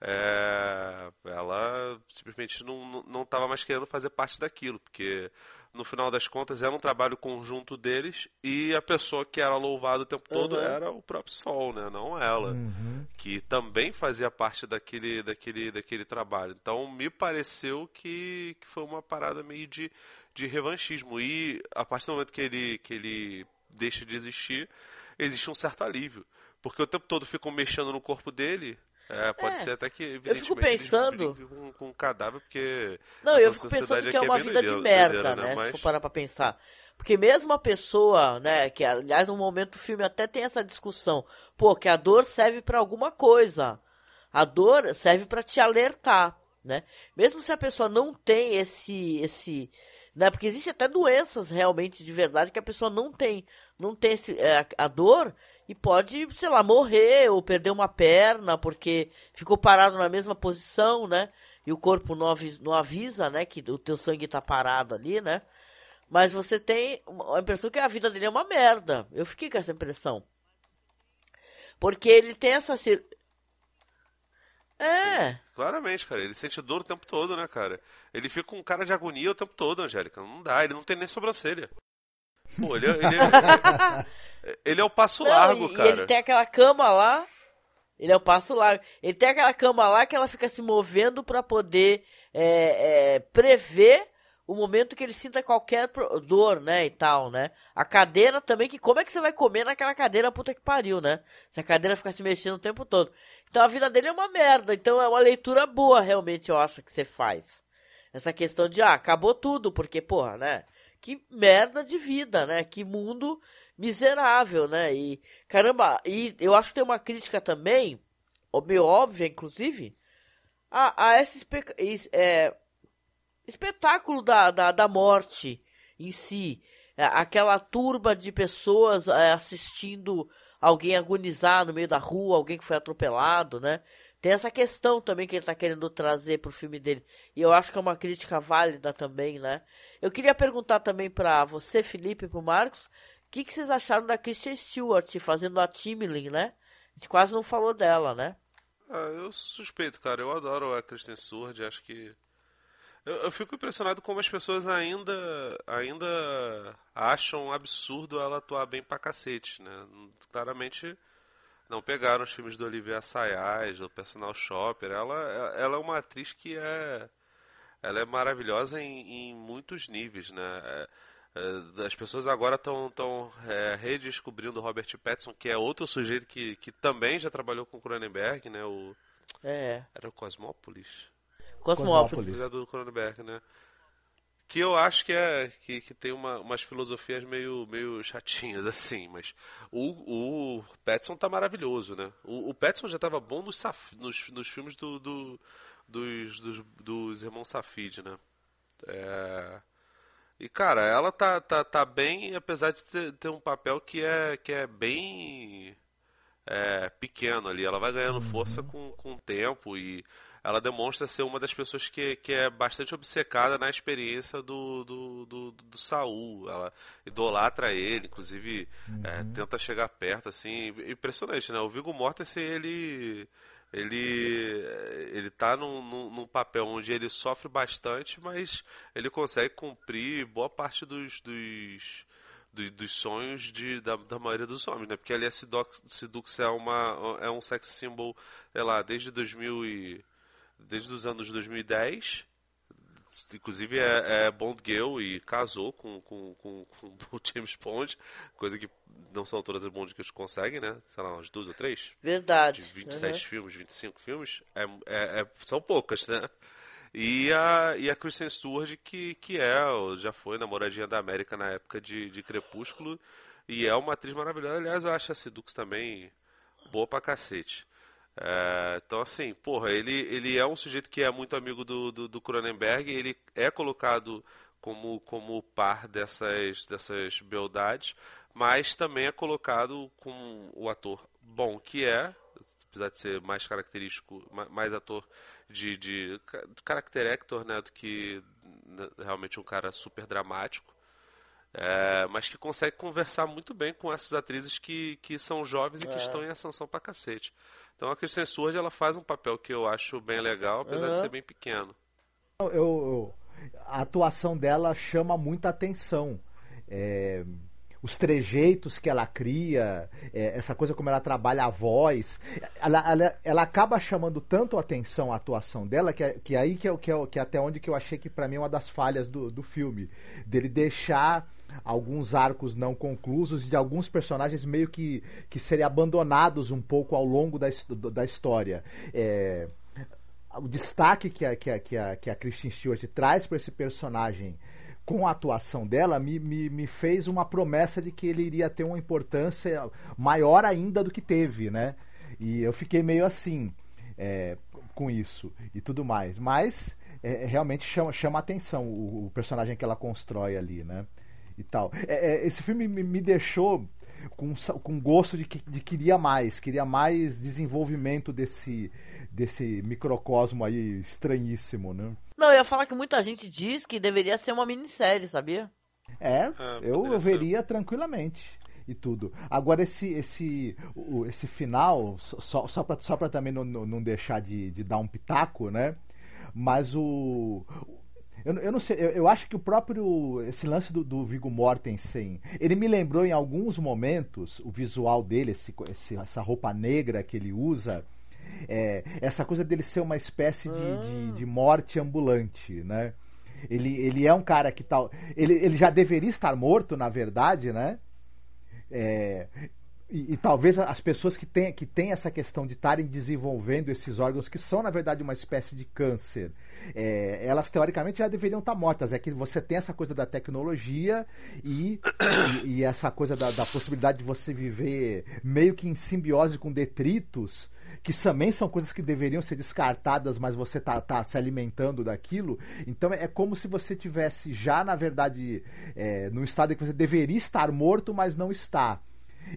é, ela simplesmente não estava mais querendo fazer parte daquilo, porque no final das contas era um trabalho conjunto deles e a pessoa que era louvada o tempo todo uhum. era o próprio Sol, né? não ela, uhum. que também fazia parte daquele, daquele, daquele trabalho. Então me pareceu que, que foi uma parada meio de, de revanchismo e a partir do momento que ele, que ele deixa de existir, existe um certo alívio. Porque o tempo todo ficam mexendo no corpo dele, é, pode é. ser até que, eu fico pensando com, com um cadáver, porque. Não, eu fico pensando que é uma vida de merda, né? Mas... Se for parar pra pensar. Porque mesmo a pessoa, né, que aliás no momento do filme até tem essa discussão, pô, que a dor serve para alguma coisa. A dor serve para te alertar, né? Mesmo se a pessoa não tem esse esse, né, porque existe até doenças realmente de verdade que a pessoa não tem, não tem esse, é, a dor e pode, sei lá, morrer ou perder uma perna porque ficou parado na mesma posição, né? E o corpo não avisa, não avisa, né, que o teu sangue tá parado ali, né? Mas você tem a impressão que a vida dele é uma merda. Eu fiquei com essa impressão. Porque ele tem essa. É. Sim, claramente, cara. Ele sente dor o tempo todo, né, cara? Ele fica com cara de agonia o tempo todo, Angélica. Não dá, ele não tem nem sobrancelha. Pô, ele, é, ele, é, ele é o passo Não, largo, e, cara. E ele tem aquela cama lá. Ele é o passo largo. Ele tem aquela cama lá que ela fica se movendo para poder é, é, prever o, momento que ele sinta qualquer dor, né, e tal, né? A cadeira também, que como é que você vai comer naquela cadeira puta que pariu, né? Se a cadeira ficar se mexendo o tempo todo. Então a vida dele é uma merda, então é uma leitura boa, realmente, eu acho, que você faz. Essa questão de, ah, acabou tudo, porque, porra, né? Que merda de vida, né? Que mundo miserável, né? E, caramba, e eu acho que tem uma crítica também, meio óbvia, inclusive, a, a esse é, espetáculo da, da, da morte em si. É, aquela turba de pessoas é, assistindo alguém agonizar no meio da rua, alguém que foi atropelado, né? Tem essa questão também que ele está querendo trazer pro filme dele. E eu acho que é uma crítica válida também, né? Eu queria perguntar também para você, Felipe, e pro Marcos, o que, que, vocês acharam da Kristen Stewart fazendo a Timlin, né? A gente quase não falou dela, né? Ah, eu suspeito, cara. Eu adoro a Kristen Stewart, acho que eu, eu, fico impressionado como as pessoas ainda ainda acham absurdo ela atuar bem pra cacete, né? Claramente não pegaram os filmes do Olivia Assayas, do Personal Shopper. Ela, ela é uma atriz que é ela é maravilhosa em, em muitos níveis, né? É, é, as pessoas agora estão tão, é, redescobrindo Robert Pattinson, que é outro sujeito que, que também já trabalhou com Cronenberg, né? O, é. Era o Cosmópolis. Cosmópolis. do Cronenberg, né? Que eu acho que é que, que tem uma, umas filosofias meio, meio chatinhas, assim, mas o, o Petson tá maravilhoso, né? O, o Petson já tava bom nos, nos, nos filmes do, do dos, dos, dos, irmãos Safid, né? É... E cara, ela tá, tá, tá bem, apesar de ter, ter um papel que é, que é bem é, pequeno ali. Ela vai ganhando uhum. força com, com o tempo e ela demonstra ser uma das pessoas que, que é bastante obcecada na experiência do, do, do, do Saul. Ela idolatra ele, inclusive uhum. é, tenta chegar perto, assim. Impressionante, né? O Viggo Mortensen, ele ele ele tá num, num, num, papel onde ele sofre bastante, mas ele consegue cumprir boa parte dos, dos, dos, dos sonhos de, da, da, maioria dos homens, né? Porque ali a Sidux é, uma, é um sex symbol, sei lá, desde 2000 e desde os anos 2010. Inclusive é, é Bond Girl e casou com, com, com, com, o James Bond, coisa que não são todas as Bond que eles conseguem, né? Sei lá, umas duas ou três. Verdade. De 27 uhum. filmes, 25 filmes. É, é, é, são poucas, né? E a, e a Kristen Stewart, que, que é, já foi namoradinha da América na época de, de Crepúsculo. E é uma atriz maravilhosa. Aliás, eu acho a Sedux também boa pra cacete. É, então, assim, porra, ele, ele é um sujeito que é muito amigo do, do, do Cronenberg, ele é colocado como, como par dessas, dessas beldades, mas também é colocado com o ator bom que é, apesar de ser mais característico, mais ator de, de, de character actor, né, do que né, realmente um cara super dramático. É, mas que consegue conversar muito bem com essas atrizes que, que são jovens e que é. estão em ascensão pra cacete. Então a Kristen Stewart ela faz um papel que eu acho bem legal, apesar uhum. de ser bem pequeno. Eu, eu, a atuação dela chama muita atenção. É, os trejeitos que ela cria, é, essa coisa como ela trabalha a voz, ela, ela, ela acaba chamando tanto atenção a atuação dela que, que aí que é, que, é, que é até onde que eu achei que para mim é uma das falhas do, do filme, dele deixar alguns arcos não conclusos de alguns personagens meio que, que serem abandonados um pouco ao longo da, da história. É, o destaque que a, que a, que a, que a Christine Stewart traz para esse personagem com a atuação dela me, me, me, fez uma promessa de que ele iria ter uma importância maior ainda do que teve, né? E eu fiquei meio assim é, com isso e tudo mais. Mas é, realmente chama, chama atenção o, o personagem que ela constrói ali, né? E tal. É, é, esse filme me, me deixou com, com gosto de que de queria mais, queria mais desenvolvimento desse, desse microcosmo aí estranhíssimo, né? Não, eu ia falar que muita gente diz que deveria ser uma minissérie, sabia? É, é eu, eu veria tranquilamente e tudo. Agora esse esse o, esse final só só para só para também não, não deixar de, de dar um pitaco, né? Mas o eu, eu não sei, eu, eu, acho que o próprio. Esse lance do, do Viggo Mortensen. Ele me lembrou em alguns momentos o visual dele, esse, esse essa roupa negra que ele usa. É, essa coisa dele ser uma espécie de, de, de morte ambulante, né? Ele, ele é um cara que tal. Ele, ele já deveria estar morto, na verdade, né? É, e, e, talvez as pessoas que têm, que têm essa questão de estarem desenvolvendo esses órgãos, que são, na verdade, uma espécie de câncer, é, elas teoricamente já deveriam estar mortas. É que você tem essa coisa da tecnologia e, e, e essa coisa da, da possibilidade de você viver meio que em simbiose com detritos que também são coisas que deveriam ser descartadas, mas você tá, tá se alimentando daquilo. Então é como se você tivesse já, na verdade, é, no estado em que você deveria estar morto, mas não está.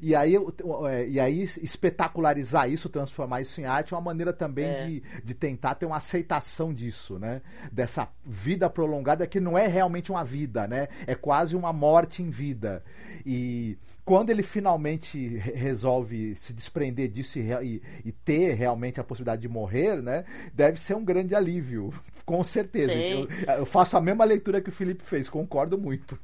E aí, é, e aí espetacularizar isso, transformar isso em arte é uma maneira também é. de, de tentar ter uma aceitação disso, né? Dessa vida prolongada que não é realmente uma vida, né? É quase uma morte em vida. E quando ele finalmente resolve se desprender disso e, e, e, ter realmente a possibilidade de morrer, né? Deve ser um grande alívio, com certeza. Eu, eu, faço a mesma leitura que o Felipe fez, concordo muito.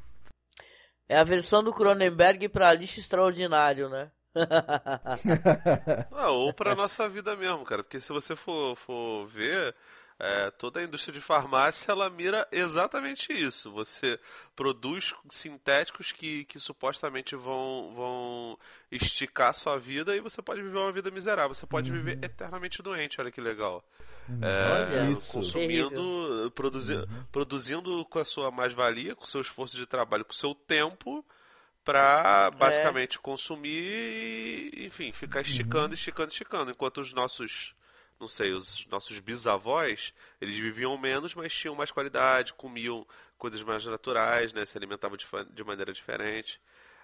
É a versão do Cronenberg para lixo extraordinário, né? ah, ou para nossa vida mesmo, cara. Porque se você for, for ver, é, toda a indústria de farmácia ela mira exatamente isso. Você produz sintéticos que, que supostamente vão, vão esticar sua vida e você pode viver uma vida miserável. Você pode uhum. viver eternamente doente. Olha que legal. Uhum. É. Consumindo, produzi uhum. produzindo com a sua mais-valia, com o seu esforço de trabalho, com o seu tempo para basicamente é. consumir e, enfim, ficar esticando, uhum. esticando, esticando. Enquanto os nossos não sei, os nossos bisavós, eles viviam menos, mas tinham mais qualidade, comiam coisas mais naturais, né? Se alimentavam de, de maneira diferente.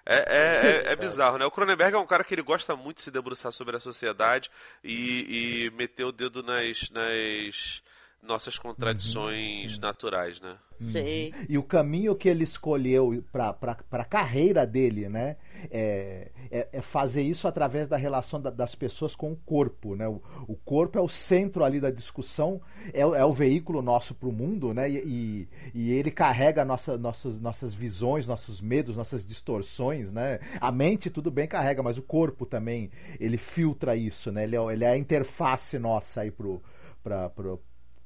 É, é, é, é, bizarro, né? O Cronenberg é um cara que ele gosta muito de se debruçar sobre a sociedade e, e meter o dedo nas, nas nossas contradições uhum, naturais, né? Sim. E o caminho que ele escolheu para a carreira dele, né? É, é, é, fazer isso através da relação da, das pessoas com o corpo, né? O, o, corpo é o centro ali da discussão, é, é o veículo nosso para o mundo, né? E, e, e, ele carrega nossa, nossas, nossas visões, nossos medos, nossas distorções, né? A mente tudo bem carrega, mas o corpo também ele filtra isso, né? Ele é, ele é a interface nossa aí pro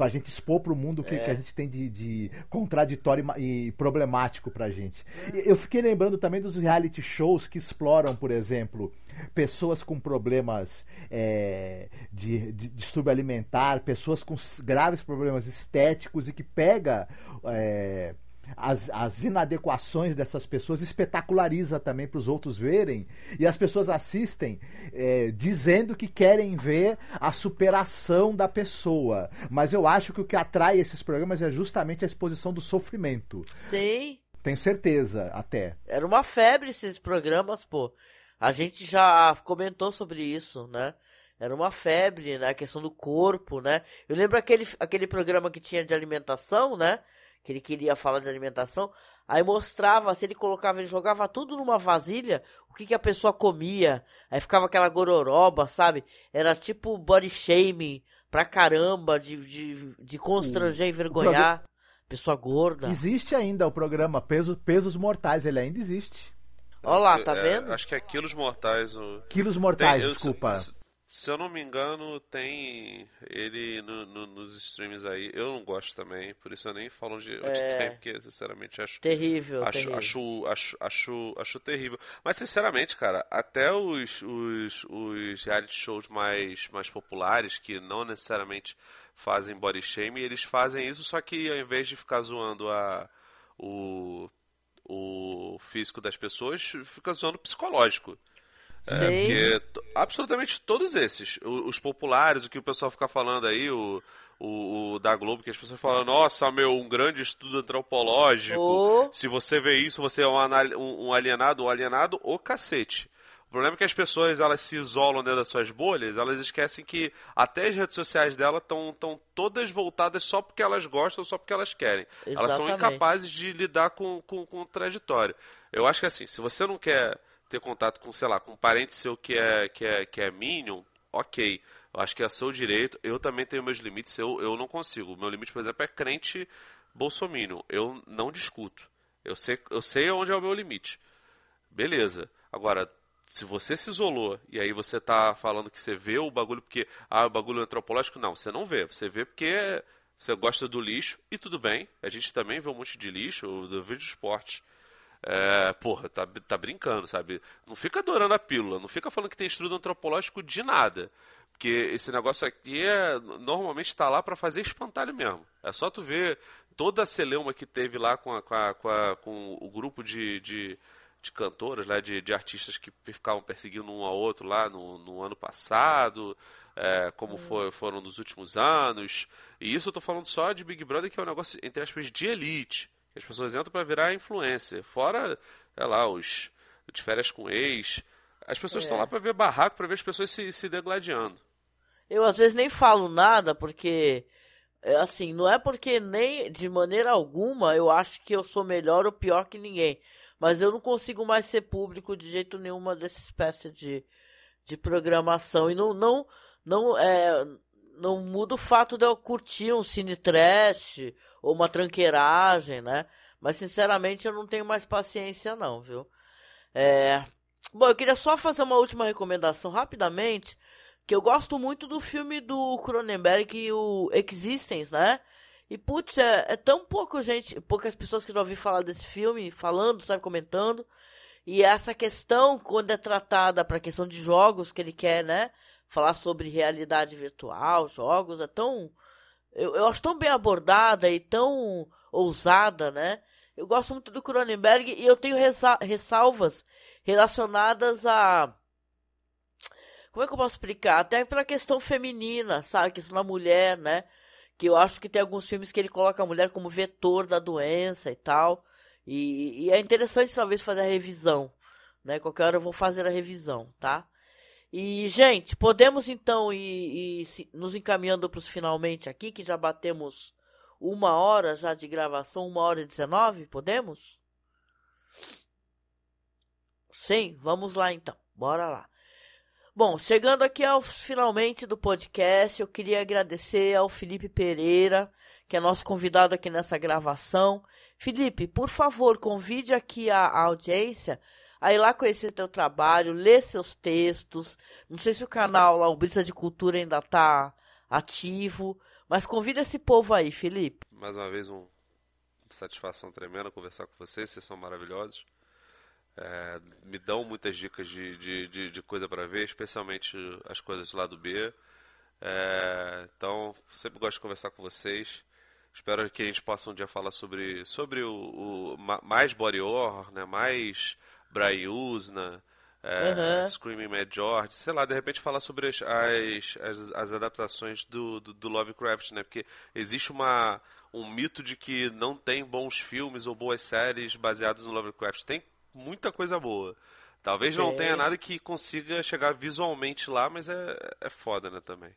para pra gente expor pro mundo o que, é. que, a gente tem de, de contraditório e problemático pra gente. Eu fiquei lembrando também dos reality shows que exploram, por exemplo, pessoas com problemas é, de, de distúrbio alimentar, pessoas com graves problemas estéticos e que pega. É, as, as inadequações dessas pessoas, espetaculariza também para os outros verem. E as pessoas assistem é, dizendo que querem ver a superação da pessoa. Mas eu acho que o que atrai esses programas é justamente a exposição do sofrimento. Sim. Tenho certeza, até. Era uma febre esses programas, pô. A gente já comentou sobre isso, né? Era uma febre, né? A questão do corpo, né? Eu lembro aquele, aquele programa que tinha de alimentação, né? Que ele queria falar de alimentação. Aí mostrava, se ele colocava, ele jogava tudo numa vasilha, o que, que a pessoa comia. Aí ficava aquela gororoba, sabe? Era tipo body shaming pra caramba, de, de, de constranger e envergonhar. Pessoa gorda. Existe ainda o programa Peso, Pesos Mortais, ele ainda existe. Olha lá, tá é, vendo? Acho que é Quilos Mortais. O... Quilos Mortais, Tem, desculpa. Eu, se eu não me engano, tem ele no, no, nos streams aí. Eu não gosto também, por isso eu nem falo onde, onde é... tem, porque sinceramente acho. Terrível, acho, terrível. Acho, acho, acho, acho terrível. Mas sinceramente, cara, até os, os, os reality shows mais, mais populares, que não necessariamente fazem body shame, eles fazem isso, só que ao invés de ficar zoando a, o, o físico das pessoas, fica zoando o psicológico. É, porque absolutamente todos esses, os, populares, o que o pessoal fica falando aí, o, o, o, da Globo, que as pessoas falam, nossa, meu, um grande estudo antropológico. Oh. Se você vê isso, você é um, um, alienado, um alienado, o cacete. O problema é que as pessoas elas se isolam dentro das suas bolhas, elas esquecem que até as redes sociais dela estão todas voltadas só porque elas gostam, só porque elas querem. Exatamente. Elas são incapazes de lidar com, com, com trajetória. Eu acho que assim, se você não quer ter contato com, sei lá, com um parente seu que é, que é, que é Minion, ok. Eu acho que é seu direito. Eu também tenho meus limites, eu, eu não consigo. Meu limite, por exemplo, é crente bolsominion. Eu não discuto. Eu sei, eu sei onde é o meu limite. Beleza. Agora, se você se isolou e aí você tá falando que você vê o bagulho porque ah, o bagulho antropológico, não, você não vê. Você vê porque você gosta do lixo, e tudo bem, a gente também vê um monte de lixo, do vídeo esporte. É, porra, tá, tá brincando, sabe? Não fica adorando a pílula, não fica falando que tem estudo antropológico de nada. Porque esse negócio aqui é, normalmente está lá para fazer espantalho mesmo. É só tu ver toda a celeuma que teve lá com, a, com, a, com, a, com o grupo de, de, de cantoras, lá, de, de, artistas que ficavam perseguindo um ao outro lá no, no ano passado, é, como foi, foram nos últimos anos. E isso eu tô falando só de Big Brother, que é um negócio, entre aspas, de elite. As pessoas entram para virar influência. Fora, sei lá, os de férias com ex. As pessoas estão é. lá para ver barraco, para ver as pessoas se, se degladiando. Eu às vezes nem falo nada porque é, assim, não é porque nem de maneira alguma eu acho que eu sou melhor ou pior que ninguém, mas eu não consigo mais ser público de jeito nenhuma dessa espécie de, de programação e não não não é não muda o fato de eu curtir um cine trash ou uma tranqueiragem, né? Mas sinceramente eu não tenho mais paciência não, viu? É... Bom, eu queria só fazer uma última recomendação rapidamente que eu gosto muito do filme do Cronenberg, o Existence, né? E putz, é, é, tão pouco gente, poucas pessoas que já ouvi falar desse filme, falando, sabe, comentando. E essa questão, quando é tratada para a questão de jogos que ele quer, né? Falar sobre realidade virtual, jogos, é tão. Eu, eu acho tão bem abordada e tão ousada, né? Eu gosto muito do Cronenberg e eu tenho ressalvas relacionadas a como é que eu posso explicar? Até pela questão feminina, sabe? Questão da mulher, né? Que eu acho que tem alguns filmes que ele coloca a mulher como vetor da doença e tal. E, e é interessante talvez fazer a revisão, né? Qualquer hora eu vou fazer a revisão, tá? E, gente, podemos então ir, ir nos encaminhando para os finalmente aqui, que já batemos uma hora já de gravação, uma hora e dezenove, podemos? Sim, vamos lá então, bora lá. Bom, chegando aqui ao finalmente do podcast, eu queria agradecer ao Felipe Pereira, que é nosso convidado aqui nessa gravação. Felipe, por favor, convide aqui a, a audiência a ir lá conhecer teu trabalho, ler seus textos. Não sei se o canal lá, o Brisa de Cultura, ainda está ativo, mas convida esse povo aí, Felipe. Mais uma vez, uma satisfação tremenda conversar com vocês, vocês são maravilhosos. É, me dão muitas dicas de, de, de, de coisa para ver, especialmente as coisas lá do B. É, então, sempre gosto de conversar com vocês. Espero que a gente possa um dia falar sobre, sobre o, o mais body horror, né? mais Brian Usna, é, uhum. Screaming Mad George, sei lá, de repente falar sobre as, as, as, adaptações do, do, do, Lovecraft, né? Porque existe uma, um mito de que não tem bons filmes ou boas séries baseados no Lovecraft. Tem muita coisa boa. Talvez não tenha nada que consiga chegar visualmente lá, mas é, é foda, né, também.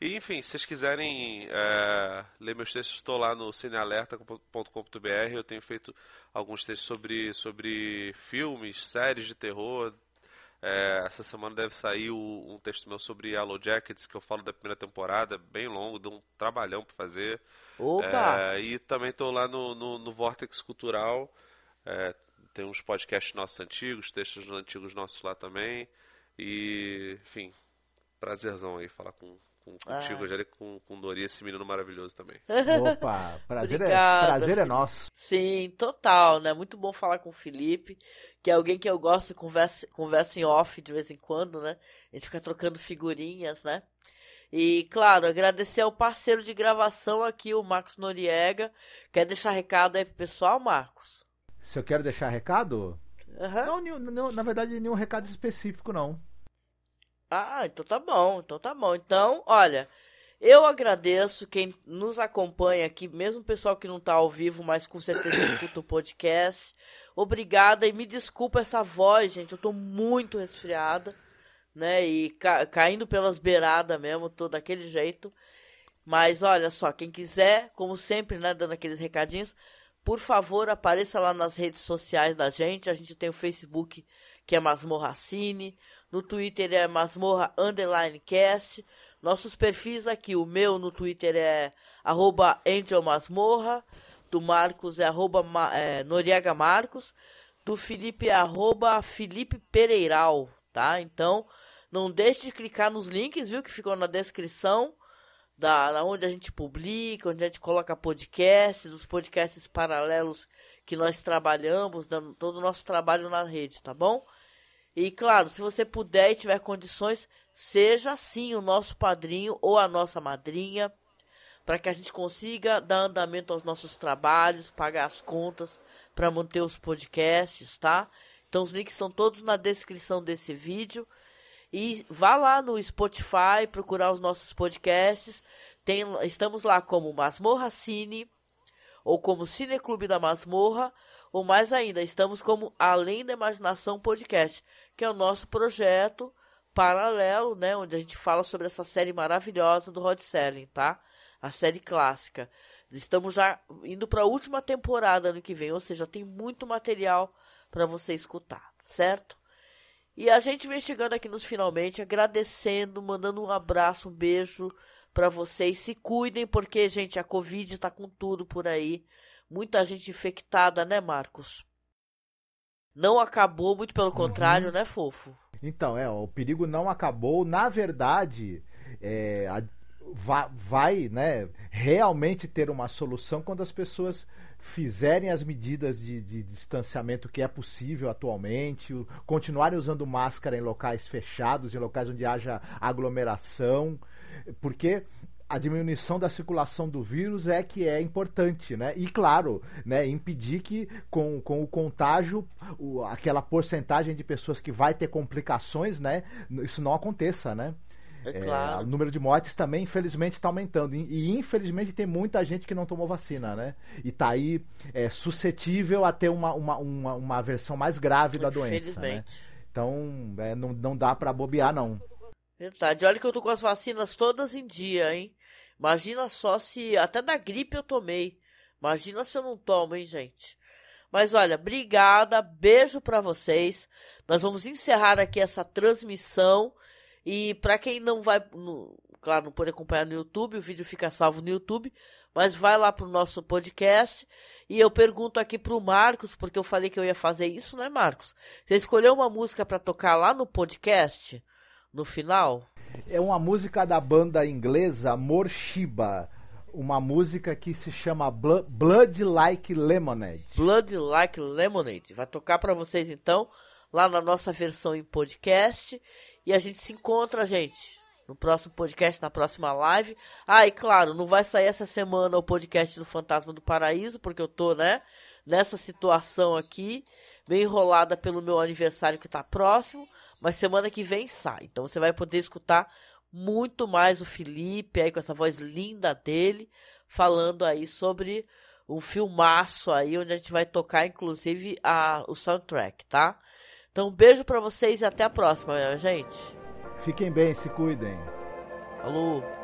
E, enfim, se vocês quiserem é, ler meus textos, estou lá no cinealerta.com.br. Eu tenho feito alguns textos sobre, sobre filmes, séries de terror. É, essa semana deve sair o, um texto meu sobre Yellow Jackets, que eu falo da primeira temporada, bem longo, deu um trabalhão para fazer. Opa! É, e também estou lá no, no, no Vortex Cultural. É, tem uns podcasts nossos antigos, textos antigos nossos lá também. E, enfim, prazerzão aí falar com, com contigo, ah. com, com Dori, esse menino maravilhoso também. Opa, prazer, é, prazer é nosso. Sim, total, né? Muito bom falar com o Felipe, que é alguém que eu gosto, conversa, conversa em off de vez em quando, né? A gente fica trocando figurinhas, né? E, claro, agradecer ao parceiro de gravação aqui, o Marcos Noriega. Quer deixar recado aí pro pessoal, Marcos? Se eu quero deixar recado? Uhum. Não, não, na verdade, nenhum recado específico, não. Ah, então tá bom, então tá bom. Então, olha, eu agradeço quem nos acompanha aqui, mesmo o pessoal que não tá ao vivo, mas com certeza escuta o podcast. Obrigada e me desculpa essa voz, gente, eu tô muito resfriada, né? E ca caindo pelas beiradas mesmo, tô daquele jeito. Mas olha só, quem quiser, como sempre, né, dando aqueles recadinhos, por favor, apareça lá nas redes sociais da gente. A gente tem o Facebook, que é Masmorra Cine. No Twitter é Masmorra Underline Cast. Nossos perfis aqui, o meu no Twitter é arroba Angel Masmorra. Do Marcos é arroba é, Noriega Marcos. Do Felipe é arroba Felipe Pereiral, tá? Então, não deixe de clicar nos links, viu, que ficou na descrição da, da onde a gente publica, onde a gente coloca podcasts, dos podcasts paralelos que nós trabalhamos, dando todo o nosso trabalho na rede, tá bom? E claro, se você puder e tiver condições, seja sim o nosso padrinho ou a nossa madrinha, para que a gente consiga dar andamento aos nossos trabalhos, pagar as contas, para manter os podcasts, tá? Então os links estão todos na descrição desse vídeo. E vá lá no Spotify procurar os nossos podcasts. Tem, estamos lá como Masmorra Cine ou como Cineclube da Masmorra, ou mais ainda, estamos como Além da Imaginação Podcast, que é o nosso projeto paralelo, né, onde a gente fala sobre essa série maravilhosa do Rod Serling, tá? A série clássica. Estamos já indo para a última temporada ano que vem, ou seja, tem muito material para você escutar, certo? E a gente vem chegando aqui nos finalmente, agradecendo, mandando um abraço, um beijo para vocês. Se cuidem, porque, gente, a Covid tá com tudo por aí. Muita gente infectada, né, Marcos? Não acabou, muito pelo contrário, uhum. né, fofo? Então, é, o perigo não acabou. Na verdade, é, a, vai, vai né, realmente ter uma solução quando as pessoas fizerem as medidas de, de, distanciamento que é possível atualmente, continuarem usando máscara em locais fechados, em locais onde haja aglomeração, porque a diminuição da circulação do vírus é que é importante, né? E claro, né, impedir que com, com o contágio, o, aquela porcentagem de pessoas que vai ter complicações, né, isso não aconteça, né? É claro. É, o número de mortes também, infelizmente, está aumentando. E, e, infelizmente, tem muita gente que não tomou vacina, né? E está aí é, suscetível a ter uma, uma, uma, uma versão mais grave da doença. Né? Então, é, não, não dá para bobear, não. Verdade. Olha que eu tô com as vacinas todas em dia, hein? Imagina só se. Até da gripe eu tomei. Imagina se eu não tomo, hein, gente? Mas olha, obrigada, beijo para vocês. Nós vamos encerrar aqui essa transmissão. E para quem não vai, no, claro, não pode acompanhar no YouTube, o vídeo fica salvo no YouTube, mas vai lá pro nosso podcast. E eu pergunto aqui pro Marcos, porque eu falei que eu ia fazer isso, né, Marcos? Você escolheu uma música para tocar lá no podcast, no final? É uma música da banda inglesa Morshiba. Uma música que se chama Blood Like Lemonade. Blood Like Lemonade. Vai tocar para vocês então, lá na nossa versão em podcast. E a gente se encontra, gente, no próximo podcast, na próxima live. Ah, e claro, não vai sair essa semana o podcast do Fantasma do Paraíso, porque eu tô, né, nessa situação aqui, bem enrolada pelo meu aniversário que tá próximo. Mas semana que vem sai. Então você vai poder escutar muito mais o Felipe aí com essa voz linda dele, falando aí sobre um filmaço aí, onde a gente vai tocar, inclusive, a, o soundtrack, tá? Então, um beijo para vocês e até a próxima, gente. Fiquem bem, se cuidem. Falou.